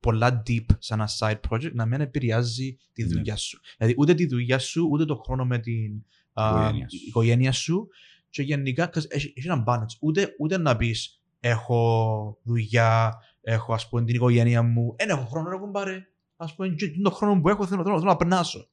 C: πολλά deep σε ένα side project να μην επηρεάζει τη
B: Ναι.
C: δουλειά σου. Δηλαδή ούτε τη δουλειά σου, ούτε το χρόνο με την α,
B: Οικογένεια σου.
C: οικογένεια σου Και γενικά ξέρεις, έχει, έχει ένα balance. Ούτε, ούτε να πεις έχω δουλειά, έχω ας πούμε την οικογένεια μου, δεν έχω χρόνο να κουμπάρε. Ας πούμε, και τον χρόνο που έχω θέλω, θέλω, θέλω να περνάσω.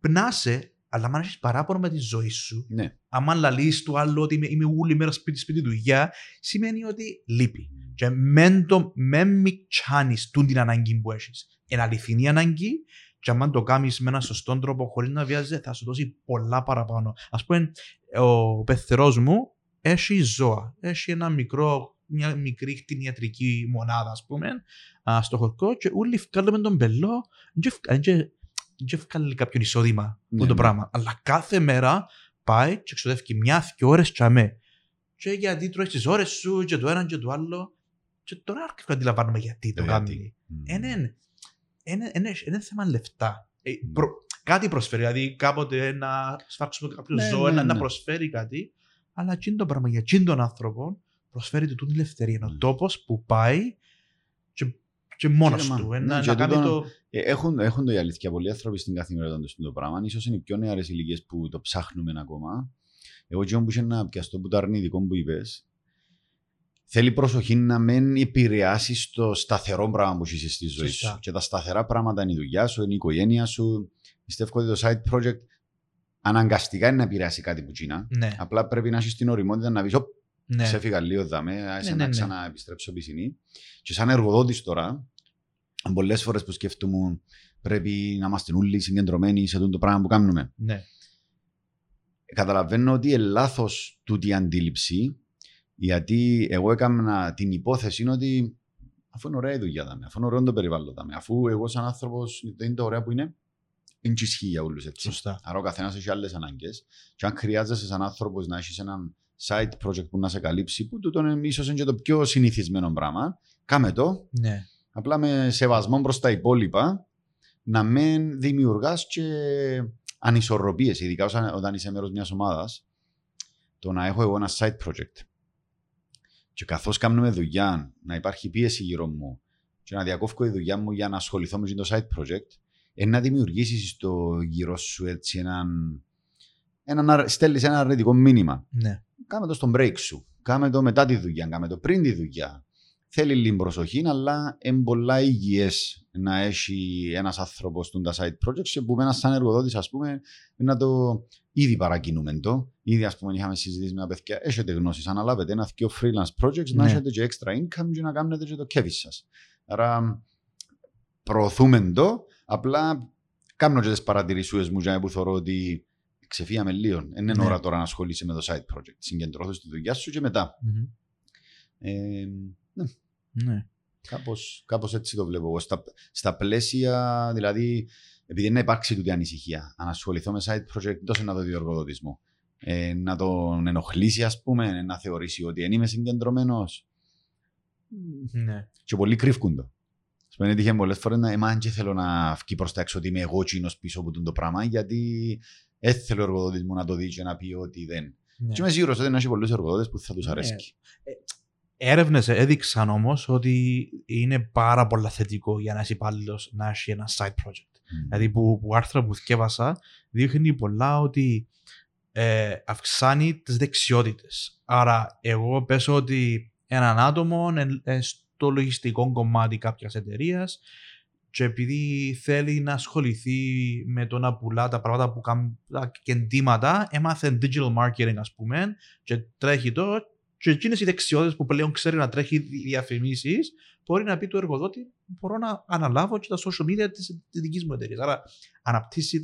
C: Πνάσε, αλλά αν έχεις παράπονο με τη ζωή σου,
B: Ναι.
C: άμα λαλείς του άλλου ότι είμαι, είμαι όλη μέρα σπίτι, σπίτι δουλειά, σημαίνει ότι λείπει. Και μεν, το, μεν μη τσάνεις τούν την ανάγκη που έχεις. Είναι αληθινή ανάγκη και αν το κάνεις με έναν σωστό τρόπο χωρίς να βιάζεσαι θα σου δώσει πολλά παραπάνω. Ας πούμε, ο πεθερός μου έχει ζώα. Έχει ένα μικρό, μια μικρή κτηνιατρική μονάδα, ας πούμε, α, στο χωρικό και όλοι βγάλουμε τον πελό και βγάλει κάποιον εισόδημα από
B: Ναι,
C: το
B: ναι.
C: πράγμα. Αλλά κάθε μέρα πάει και εξοδεύει μια-δυο ώρες τσαμέ. Και γιατί τρώεις τις ώρες σου και το ένα και το άλλο. Και τώρα άρχισα να αντιλαμβάνομαι γιατί το
B: Το γιατί.
C: κάνει.
B: Μμ.
C: Είναι, είναι, είναι, είναι θέμα λεφτά. Ε, προ- κάτι προσφέρει, δηλαδή κάποτε να σφάξουμε κάποιο
B: Ναι,
C: ζώο,
B: ναι,
C: να, να
B: ναι.
C: προσφέρει κάτι, αλλά εκείνο το πράγμα για εκείνον τον άνθρωπο προσφέρει του την ελευθερία. Είναι ο
B: Ναι.
C: τόπος που πάει και, και μόνος
B: Και, μα,
C: του. ε,
B: ναι,
C: να,
B: και
C: να κάνει
B: τούτο-
C: το.
B: Ε, Έχουν, έχουν το η αλήθεια πολλοί άνθρωποι στην καθημερινότητα τους το πράγμα. σω είναι οι πιο νεαρές ηλικίες που το ψάχνουμε ακόμα. Εγώ και που είχε να πιαστώ που το αρνητικό που είπες, θέλει προσοχή να μην επηρεάσει το σταθερό πράγμα που είσαι στη ζωή
C: Σωστά.
B: σου. Και τα σταθερά πράγματα είναι η δουλειά σου, είναι η οικογένεια σου. Πιστεύω ότι το side project αναγκαστικά είναι να επηρεάσει κάτι που τσίνα.
C: Ναι,
B: Απλά πρέπει να έχεις την οριμότητα να πεις:
C: ναι.
B: Ξέφυγα λίγο δαμέ, άσε
C: Ναι,
B: να
C: ναι, ναι.
B: ξαναεπιστρέψω πισινή. Και σαν εργοδότης τώρα, πολλές φορές που σκέφτομαι πρέπει να είμαστε όλοι συγκεντρωμένοι σε αυτό το πράγμα που κάνουμε.
C: ναι.
B: Καταλαβαίνω ότι είναι λάθος τούτη η αντίληψη, γιατί εγώ έκανα την υπόθεση ότι αφού είναι ωραία η δουλειά δάμε, αφού είναι ωραίο το περιβάλλον δάμε, αφού εγώ σαν άνθρωπος δεν είναι το ωραία που είναι, είναι και ισχύει για όλους έτσι.
C: Σωστά.
B: Άρα ο καθένας έχει άλλες ανάγκες. Και αν χρειάζεσαι σαν άνθρωπος να έχεις έναν side project που να σε καλύψει, που τούτο είναι ίσως είναι και το πιο συνηθισμένο πράγμα, κάμε το.
C: Ναι.
B: Απλά με σεβασμό προς τα υπόλοιπα, να μην δημιουργάς και ανισορροπίες, ειδικά όταν, όταν είσαι μέρος μιας ομάδας. Το να έχω εγώ ένα side project. Και καθώς κάνουμε δουλειά, να υπάρχει πίεση γύρω μου και να διακόφω η δουλειά μου για να ασχοληθώ με το side project, είναι να δημιουργήσεις στο γύρω σου έτσι έναν. έναν στέλνεις ένα αρνητικό μήνυμα.
C: Ναι.
B: Κάμε το στον break σου. Κάμε το μετά τη δουλειά. Κάμε το πριν τη δουλειά. Θέλει λίγη προσοχή, αλλά είναι πολλά υγιές να έχει ένας άνθρωπος στον τα side projects και που με ένα σαν εργοδότης, ας πούμε, να το ήδη παρακινούμε το. Ήδη, ας πούμε, είχαμε συζητήσει με τα παιδιά. Έχετε γνώσεις, αναλάβετε ένα δύο freelance projects, να
C: Ναι.
B: έχετε και extra income και να κάνετε και το κέφι σας. Άρα, προωθούμε το. Απλά κάνω και τις παρατηρήσει μου για να που θεωρώ ότι ξεφύγαμε λίγο. Δεν είναι
C: Ναι.
B: ώρα τώρα να ασχολείσαι με το side project. Συγκεντρώθω στη δουλειά σου και μετά.
C: Μμμ.
B: Ε, ναι,
C: Ναι.
B: κάπως, κάπως έτσι το βλέπω εγώ. Στα, στα πλαίσια, δηλαδή, επειδή να υπάρξει τούτη ανησυχία, αν ασχοληθώ με side project, τόσο να το δει ο εργοδότης μου. Ε, να τον ενοχλήσει, ας πούμε, να θεωρήσει ότι δεν είμαι συγκεντρωμένος.
C: Ναι.
B: Και πολλοί κρύφκουν το. Ας πούμε, έτυχε πολλές φορές να εμάν και θέλω να βγει προς τα έξω ότι είμαι εγώ τσίνος πίσω από τον το πράγμα, γιατί έθελε ο εργοδότης μου να το δει και να πει ότι δεν.
C: Ναι.
B: Και είμαι σίγουρος ότι να έχει πολλούς εργοδότες που θα τους
C: Ναι.
B: Αρέσει.
C: Έρευνες έδειξαν όμως ότι είναι πάρα πολύ θετικό για ένα υπάλληλος να έχεις ένα side project. Δηλαδή, που, που άρθρα που θυκεύασα δείχνει πολλά ότι ε, αυξάνει τις δεξιότητες. Άρα, εγώ πέσω ότι έναν άτομο ε, ε, στο λογιστικό κομμάτι κάποιας εταιρείας και επειδή θέλει να ασχοληθεί με το να πουλά τα πράγματα που κάνουν τα κεντήματα, έμαθε digital marketing, ας πούμε, και τρέχει το. Και εκείνες οι δεξιότητες που πλέον ξέρει να τρέχει διαφημίσεις, μπορεί να πει του εργοδότη, μπορώ να αναλάβω και τα social media της, της δικής μου εταιρείας. Άρα αναπτύσσει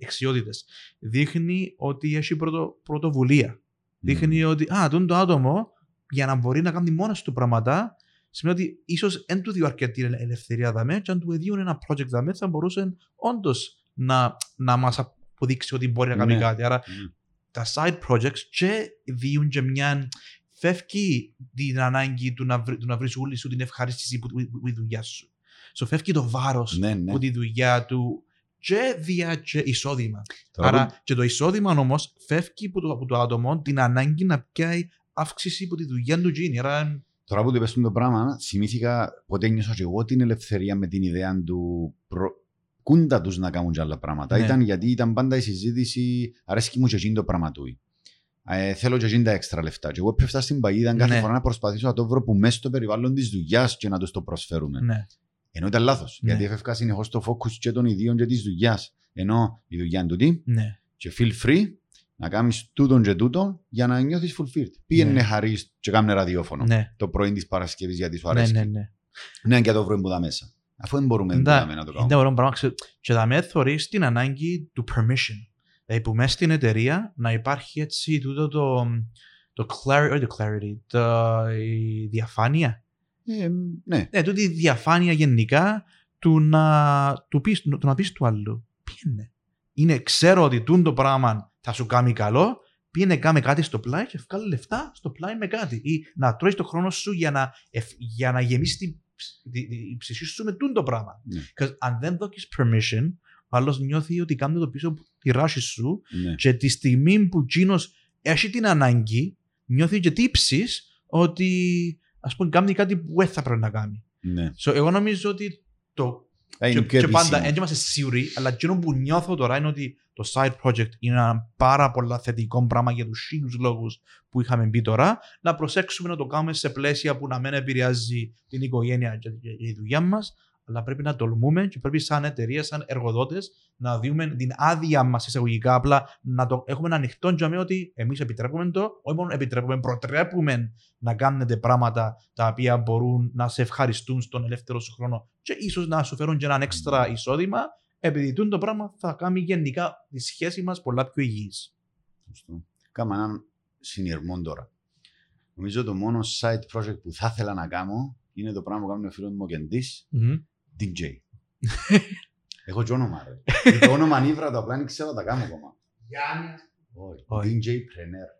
C: δεξιότητες. Δείχνει ότι έχει πρωτο, πρωτοβουλία. Δείχνει ότι α, τον το άτομο για να μπορεί να κάνει μόνος του πράγματα σημαίνει ότι ίσως δεν του δίνει αρκετή ελευθερία δαμέ και αν του δίνουν ένα project δαμέ θα μπορούσε όντως να, να μας αποδείξει ότι μπορεί να κάνει
B: Ναι.
C: κάτι. Άρα
B: Ναι.
C: τα side projects και δίνουν και μια φεύγει την ανάγκη του να, βρει, του να βρεις όλη σου την ευχαρίστηση που, που, που, η δουλειά σου. So φεύγει το βάρος
B: Ναι, ναι.
C: που τη δουλειά του και δια και εισόδημα.
B: Τώρα
C: Άρα
B: που-
C: και το εισόδημα όμως φεύγει από το, από το άτομο την ανάγκη να πιάει αύξηση από τη δουλειά του γίνει. Άρα
B: Τώρα που το είπες το πράγμα, θυμήθηκα πότε νιώσα και εγώ την ελευθερία με την ιδέα του προ... κούντα τους να κάνουν και άλλα πράγματα.
C: Ναι.
B: Ήταν γιατί ήταν πάντα η συζήτηση, αρέσκει μου και εκείνο το πράγμα του. Ε, θέλω και εκείνη τα έξτρα λεφτά. Και εγώ πέφτα στην παγίδα κάθε
C: Ναι.
B: φορά να προσπαθήσω να το βρω που μέσα στο περιβάλλον της δουλειάς και να του το προσφέρουμε.
C: Ναι.
B: Ενώ ήταν λάθος.
C: Ναι.
B: Γιατί έφευκα συνεχώς το focus και των ιδίων και της δουλειάς. Ενώ η δουλειά είναι τούτη
C: Ναι.
B: και feel free να κάνεις τούτον και τούτον για να νιώθεις fulfilled. Πήγαινε
C: Ναι.
B: χαρί και κάμνε ραδιόφωνο
C: Ναι.
B: το πρωί της Παρασκευής γιατί σου
C: Ναι,
B: αρέσει.
C: ναι, ναι.
B: Ναι, και το βρούμε που τα μέσα. Αφού δεν μπορούμε που
C: Εντά-
B: τα να το
C: Είναι
B: κάνουμε.
C: ωραίο πράγμα. ξέρω, Και θα με θωρείς την ανάγκη του permission. Δηλαδή που μέσα στην εταιρεία να υπάρχει έτσι τούτο το, το clarity, όχι το clarity, το, η διαφάνεια.
B: Ε, ναι.
C: Ναι, τούτη η διαφάνεια γενικά του να, του πεις, του να πεις του άλλου. Πήγαινε. Είναι, ξέρω ότι τούν το πράγμα θα σου κάνει καλό, πήγαινε κάμε κάτι στο πλάι και βγάλε λεφτά στο πλάι με κάτι. Ή να τρώεις το χρόνο σου για να, ευ- για να γεμίσεις την τη, τη, η ψυχή σου με τούν το πράγμα.
B: Ναι.
C: Because αν δεν δώσεις permission, ο άλλος νιώθει ότι κάνει το πίσω από τη ράση σου
B: ναι.
C: και τη στιγμή που εκείνος έχει την ανάγκη, νιώθει και τύψεις ότι ας πούμε κάνει κάτι που δεν θα πρέπει να κάνει.
B: ναι.
C: So, εγώ νομίζω ότι το.
B: Ε, είναι
C: και,
B: πιο
C: και πάντα,
B: επίσημο.
C: δεν είμαστε σίγουροι, αλλά εκείνο που νιώθω τώρα είναι ότι το side project είναι ένα πάρα πολύ θετικό πράγμα για τους χίλιου λόγους που είχαμε πει τώρα. Να προσέξουμε να το κάνουμε σε πλαίσια που να μην επηρεάζει την οικογένεια και και η δουλειά μας, αλλά πρέπει να τολμούμε και πρέπει σαν εταιρεία, σαν εργοδότες, να δούμε την άδεια μας εισαγωγικά. Απλά να το έχουμε ένα ανοιχτό τζαμί ότι εμείς επιτρέπουμε το, όχι μόνο επιτρέπουμε, προτρέπουμε να κάνετε πράγματα τα οποία μπορούν να σε ευχαριστούν στον ελεύθερο σου χρόνο και ίσως να σου φέρουν και έναν έξτρα εισόδημα, επειδή τούτο το πράγμα θα κάνει γενικά τη σχέση μας πολλά πιο υγιής.
B: Σωστό. Κάμα έναν συνειρμό τώρα. Νομίζω το μόνο side project που θα ήθελα να κάνω είναι το πράγμα που κάνει ο φίλος μου ο Κεντής, DJ. Έχω και όνομα ρε. το όνομα ανήβρα το απλά δεν ξέρω να τα κάνω ακόμα.
A: Γιάννης.
B: Όχι.
C: Όχι.
B: DJ Preneur.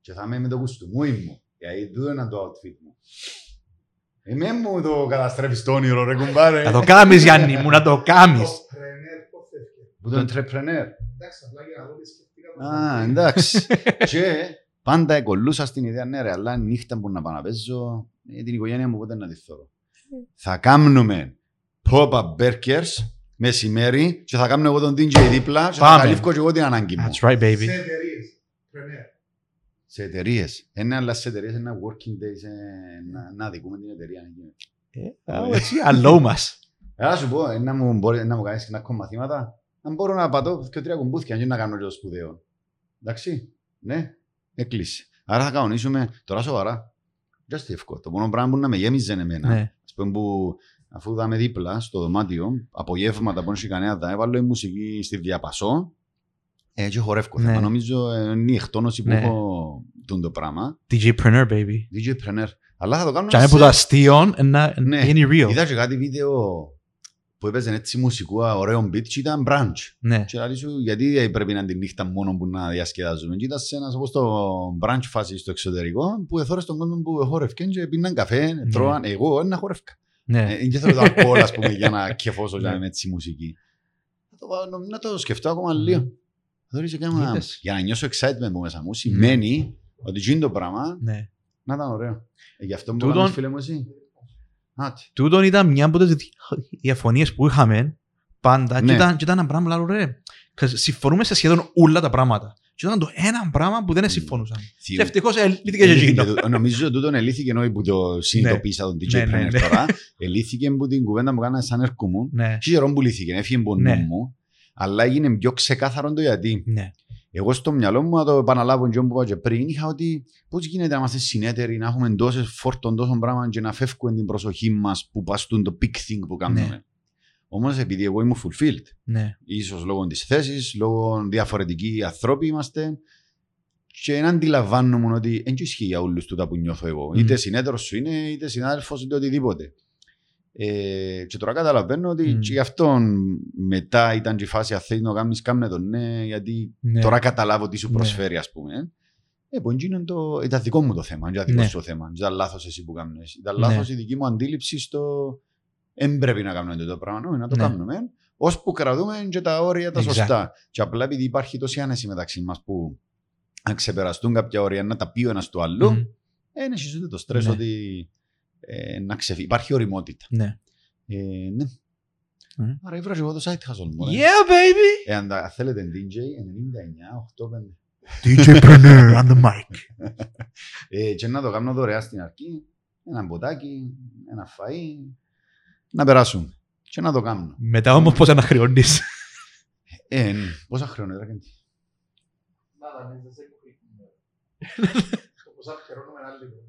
B: Και θα είμαι με το κουστούμι μου. Γιατί τούτο είναι το outfit μου. Εμέ μου το καταστρέφεις το όνειρο ρε κουμπάρε.
C: Να το κάνεις, Γιάννη μου, να το κάνεις.
A: Το πρενέρ πώς έφυγε;
B: Που το entrepreneur.
A: Εντάξει, απλά για να δω τι σκεφτήκα. το
B: Α,
A: πράγμα.
B: εντάξει. και πάντα εκολούσα στην ιδέα, ναι ρε, αλλά νύχτα που να πάω να παίζω, ε, την οικογένεια μου ποτέ να τη θωρώ. Θα κάνουμε pop-up burgers μεσημέρι και θα κάνω εγώ τον DJ δίπλα και θα
C: Πάμε.
B: καλύφω και εγώ την ανάγκη μου.
C: That's right, baby.
A: Σε εταιρείες. Πρενέρ.
B: Σε εταιρείες. Ένα αλλά σε εταιρείες, ένα working day, σε, να, να δικούμε την εταιρεία.
C: Α, Έτσι, αλλό μας.
B: Ε, σου πω, ε, να μου, μπορεί, να μου κάνεις και ακόμα μαθήματα, αν μπορώ να πατώ και τρία κουμπούθια και να κάνω και το σπουδαίο. Εντάξει, ναι, έκλεισε. Άρα θα κανονίσουμε τώρα σοβαρά. Just εύκολο. Το μόνο πράγμα που να με γέμιζε εμένα,
C: Ναι.
B: ας πούμε που αφού δάμε δίπλα στο δωμάτιο, απογεύματα που είναι κανένα, θα έβαλω η μουσική στη διαπασό ε, και χορεύω.
C: Ναι.
B: θέμα. Νομίζω ε, είναι η εκτόνωση που
C: Ναι.
B: έχω τούν το πράγμα.
C: DJpreneur, baby.
B: DJ Preneur. Αλλά θα το κάνω
C: Και αν
B: σε-
C: που το αστείο να
B: Ναι.
C: είναι real.
B: Είδα και κάτι βίντεο που έπαιζε έτσι μουσικού ωραίο beat και ήταν brunch.
C: Ναι.
B: Και λέει σου, γιατί πρέπει να είναι τη νύχτα μόνο που να διασκεδάζουμε. Και ήταν σε ένας όπως το brunch φάση στο εξωτερικό που εθώρες τον κόσμο που χόρευκαν και πίναν καφέ, τρώαν. Εγώ να χόρευκα.
C: Ναι.
B: Ε, Δεν θέλω το αλκοόλ ας πούμε για να κεφώσω για να είμαι έτσι μουσική. Να το, βάλω- να το σκεφτώ ακόμα λίγο. Θεωρείς και κάμα-
C: Είδες.
B: Για να νιώσω excitement που μέσα μου σημαίνει ότι γίνει το πράγμα
C: Ναι.
B: να ήταν ωραίο. Ε, Γι' αυτό που
C: Τούτον-
B: κάνεις φίλε μου εσύ. Άτι.
C: Τούτον ήταν μια από τις διαφωνίε που είχαμε πάντα.
B: Ναι.
C: Και, ήταν, και ήταν ένα πράγμα, λέω ρε. Συμφωνούμε σε σχεδόν όλα τα πράγματα. Και ήταν το ένα πράγμα που δεν συμφωνούσαν. Και
B: Θείο.
C: ευτυχώ ελύθηκε και
B: Ελύθηκε
C: εκείνο.
B: το- Νομίζω ότι τούτον ελύθηκε ενώ που το συνειδητοποίησα τον DJ
C: Ναι, ναι,
B: Preneur
C: ναι.
B: τώρα. Ελύθηκε που την κουβέντα που κάνανε σαν έρχομουν.
C: Ναι.
B: Και καιρό που λύθηκε, έφυγε από
C: Ναι.
B: νου μου. Αλλά έγινε πιο ξεκάθαρο το γιατί.
C: Ναι.
B: Εγώ στο μυαλό μου, να το επαναλάβω και όπου είπα και πριν, είχα ότι πώς γίνεται να είμαστε συνέτεροι, να έχουμε τόσες φόρτων, τόσο πράγμα και να φεύγουμε την προσοχή μας που παστούν το big thing που κάνουμε.
C: Ναι.
B: Όμως επειδή εγώ είμαι fulfilled,
C: Ναι.
B: ίσως λόγω της θέσης, λόγω διαφορετικοί ανθρώποι είμαστε και να αντιλαμβάνομαι ότι δεν ισχύει για όλους τούτα που νιώθω εγώ.
C: Μμ.
B: Είτε συνέτερος σου είναι, είτε συνάδελφος, είτε οτιδήποτε. Ε, και τώρα καταλαβαίνω ότι
C: Μμ.
B: και γι' αυτό μετά ήταν και η φάση αν θέλεις να κάνεις κάμνε το ναι, γιατί
C: Ναι.
B: τώρα καταλάβω τι σου
C: Ναι.
B: προσφέρει ας πούμε. Ε, που είναι το, ήταν δικό μου το θέμα, δεν ήταν δικό
C: Ναι.
B: σου το θέμα. Ήταν λάθος εσύ που κάνεις. Ήταν
C: Ναι.
B: λάθος η δική μου αντίληψη στο δεν πρέπει να κάνουμε το πράγμα, όχι, να το
C: Ναι.
B: κάνουμε. Ώσπου κρατούμε και τα όρια τα
C: Exactly.
B: σωστά. Και απλά επειδή υπάρχει τόση άνεση μεταξύ μας που αν ξεπεραστούν κάποια όρια να τα πει ο ένας του άλλου,
C: Μμ.
B: ε, δεν έχεις ούτε το στρες
C: Ναι.
B: ότι ε, να ξεφύγει. Υπάρχει οριμότητα.
C: Ναι.
B: Ε, ναι.
C: Mm.
B: Άρα ήβρα και εγώ το site hustle μου. ρε.
C: Yeah, baby!
B: Ε, αν τα- θέλετε DJ 99, 85.
C: DJ Preneur on the mic.
B: Ε, και να το κάνω δωρεά στην αρχή, ένα μποτάκι, ένα φαΐ, να περάσουμε. Και να το κάνω.
C: Μετά όμως πώς αναχρεώνεις.
B: Ε, ναι. πόσα χρόνια era και
A: Nada, ναι, δεν σε κουβί. Το ποσά χαιρώνουμε άλλη κουβέντα.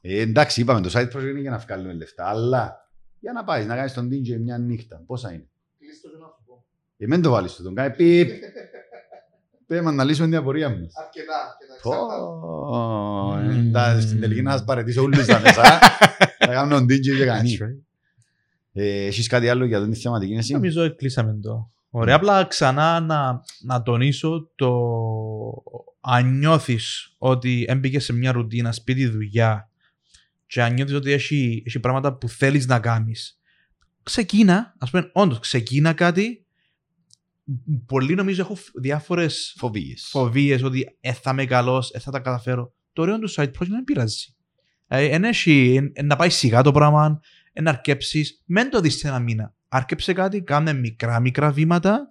B: ε, εντάξει, είπαμε το site project είναι για να βγάλουμε λεφτά, αλλά για να πάεις να κάνεις τον DJ μια νύχτα, πόσα είναι;
A: Κλείστο και να σου πω.
B: Ε, μην το βάλεις του, τον κάνει πιπ. Πέμε να λύσουμε την απορία μας.
A: Αρκετά, αρκετά. εξάρτητα.
B: Πω,
C: Μμμ.
B: εντάξει, στην τελική να σας παρετήσω όλους τα μέσα. Θα κάνω τον DJ και κανείς.
C: That's right.
B: Ε, Έχεις κάτι άλλο για την θεματική εσύ.
C: Νομίζω κλείσαμε το. Ωραία, απλά ξανά να, να τονίσω το αν νιώθεις ότι έμπηκες σε μια ρουτίνα, σπίτι, δουλειά και αν νιώθεις ότι έχει, έχει πράγματα που θέλεις να κάνεις ξεκίνα, ας πούμε όντως ξεκίνα κάτι πολλοί νομίζω έχω διάφορες
B: Φοβίες.
C: φοβίες ότι ε, θα είμαι καλός, ε, θα τα καταφέρω το ωραίο του site project δεν πειράζει ε, εν έχει, εν- να πάει σιγά το πράγμα εν αρκέψεις, μεν το δεις σε ένα μήνα. Άρκεψε κάτι, κάνε μικρά μικρά βήματα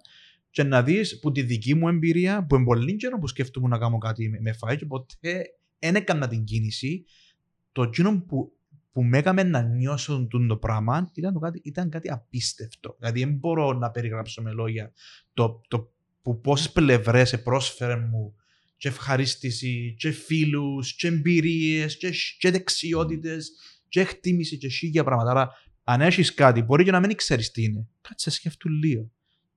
C: και να δεις που τη δική μου εμπειρία που είναι πολύ καιρό που σκέφτομαι να κάνω κάτι με, με φάει και ποτέ δεν έκανα την κίνηση. Το εκείνο που, που με έκαμε να νιώσω τούτο το πράγμα ήταν, το κάτι, ήταν κάτι απίστευτο. Δηλαδή δεν μπορώ να περιγράψω με λόγια το, το που πόσες πλευρές πρόσφερε μου και ευχαρίστηση και φίλους και εμπειρίες και, σ- και δεξιότητες και εκτίμηση και σίγια πράγματα. Άρα αν έχεις κάτι μπορεί και να μην ξέρεις τι είναι. Κάτσε σκέφτου λίγο.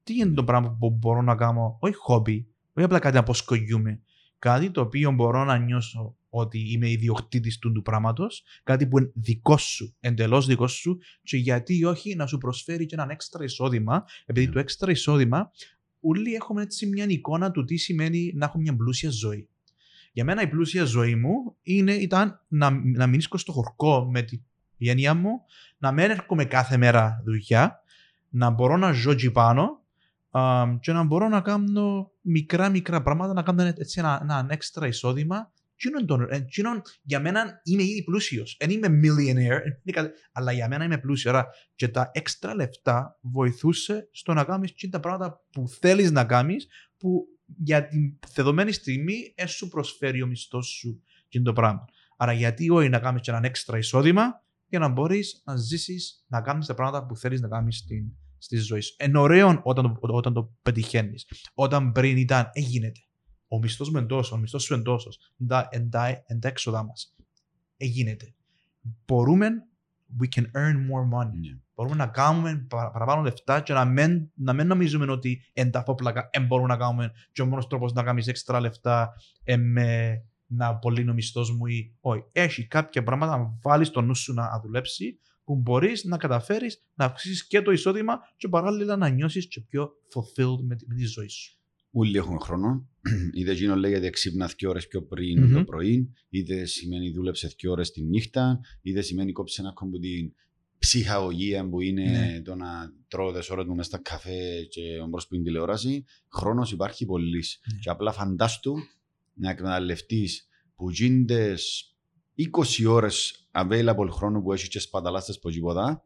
C: Τι είναι το πράγμα που μπορώ να κάνω, όχι χόμπι, όχι απλά κάτι να αποσκογιούμε. Κάτι το οποίο μπορώ να νιώσω ότι είμαι ιδιοκτήτης του, του πράγματος, κάτι που είναι δικό σου, εντελώς δικό σου, και γιατί όχι να σου προσφέρει και έναν έξτρα εισόδημα, επειδή
B: Ναι.
C: το έξτρα εισόδημα, όλοι έχουμε έτσι μια εικόνα του τι σημαίνει να έχω μια πλούσια ζωή. Για μένα η πλούσια ζωή μου είναι, ήταν να, να μείνω στο χορκό με την έννοια μου, να μην έρχομαι κάθε μέρα δουλειά, να μπορώ να ζω εκεί πάνω α, και να μπορώ να κάνω μικρά μικρά πράγματα, να κάνω έτσι ένα, ένα έξτρα εισόδημα. Εκείνον τον- ε, εκείνον για μένα είμαι ήδη πλούσιος. Δεν είμαι millionaire, δεν είναι κάτι- αλλά για μένα είμαι πλούσιος. Άρα και τα έξτρα λεφτά βοηθούσε στο να κάνεις και τα πράγματα που θέλεις να κάνεις που για την δεδομένη στιγμή ε, σου προσφέρει ο μισθός σου και το πράγμα. Άρα γιατί όχι να κάνεις και έναν έξτρα εισόδημα για να μπορείς να ζήσεις, να κάνεις τα πράγματα που θέλεις να κάνεις στην, στη ζωή σου. Είναι ωραίο όταν το, όταν το πετυχαίνεις. Όταν πριν ήταν, ε, γίνεται. Ο μισθός μου είναι τόσος, ο μισθός σου είναι τόσος. Εντά, εντά, εντά έξοδά μας. Ε, γίνεται. Μπορούμε, we can earn more money.
B: Ναι.
C: Μπορούμε να κάνουμε παρα- παραπάνω λεφτά και να μην, να μην νομίζουμε ότι εν τα φόπλακα δεν μπορούμε να κάνουμε και ο μόνος τρόπος να κάνεις έξτρα λεφτά ε, με να πολύ ο μισθός μου ή όχι. Έχει κάποια πράγματα να βάλεις το νου σου να δουλέψει που μπορείς να καταφέρεις να αυξήσεις και το εισόδημα και παράλληλα να νιώσεις και πιο fulfilled με, τη- με τη ζωή σου.
B: Όλοι έχουν χρόνο. Είτε εκείνο λέγεται ξύπνας δύο ώρες πιο πριν
C: Μμμ.
B: το πρωί, είτε σημαίνει δούλεψες δύο ώρες τη νύχτα, είτε σημαίνει κόψε ένα κόμπο την ψυχαγωγία που είναι
C: Ναι.
B: το να τρώω τι ώρες μου μέσα στα καφέ και μπρος στην τηλεόραση. Χρόνος υπάρχει πολύ.
C: Ναι.
B: Και απλά φαντάστου να εκμεταλλευτείς που γίνονται 20 ώρες available χρόνου που έχεις και σπαταλάστες από τίποτα,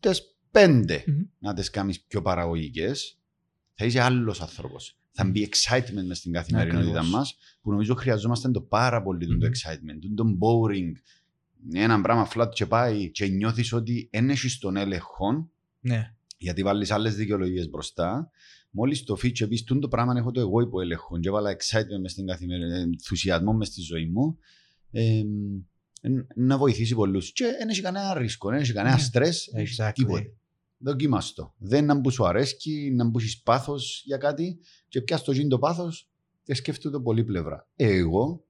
B: τι 5
C: Μμμ.
B: να τι κάνεις πιο παραγωγικές, θα είσαι άλλος άνθρωπος. Θα μπει excitement μες στην καθημερινότητά
C: Ακριβώς.
B: μας, που νομίζω χρειαζόμαστε το πάρα πολύ το
C: Μμμ.
B: excitement, το boring. Ένα πράγμα flat και πάει και νιώθεις ότι δεν έχεις τον έλεγχο,
C: Ναι.
B: γιατί βάλεις άλλες δικαιολογίες μπροστά. Μόλις το feature πεις, το πράγμα έχω το εγώ υπό έλεγχο, και έβαλα excitement μες στην καθημερινή, ενθουσιασμό μες στη ζωή μου, ε, εν- να βοηθήσει πολλούς. Και δεν έχει κανένα ρίσκο, δεν έχει κανένα
C: Ναι.
B: στρε,
C: Exactly.
B: τίποτε. Δοκίμαστο. Δεν να μπου σου αρέσκει, να μπου πάθος για κάτι και πια στο γίνεις το πάθος και σκέφτομαι το πολύ πλευρά. Εγώ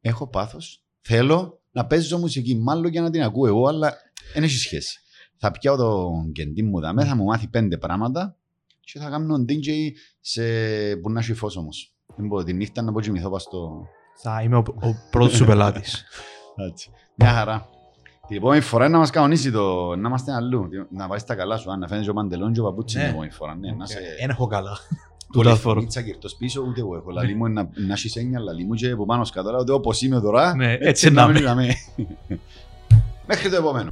B: έχω πάθος. Θέλω να παίζω μουσική, μάλλον για να την ακούω εγώ, αλλά δεν έχει σχέση. Θα πιάω το κεντή μου δαμέ, θα μου μάθει πέντε πράγματα και θα κάνω DJ σε που να έχει φως όμως. Δεν μπορώ τη νύχτα να πω κοιμηθώ πας στο...
C: Θα είμαι ο, ο πρώτος σου πελάτης.
B: Έτσι. Μια χαρά. Την επόμενη φορά να μας κανονίσει το... να είμαστε αλλού. Να πάει στα καλά σου, αν να φαίνεται ο παντελόν και ο παπούτσι
C: Ναι.
B: την επόμενη φορά. Ναι, να σε...
C: Δεν έχω καλά.
B: Πολύ
C: Τούτα φορώ.
B: φωνίτσα κυρτός πίσω, ούτε εγώ έχω. Λαλή μου είναι να, να έχεις έννοια, λαλή μου και από πάνω σκατώ, ότι όπως είμαι τώρα,
C: Ναι, έτσι να
B: να
C: είμαι.
B: μην είμαι. Μέχρι το επόμενο.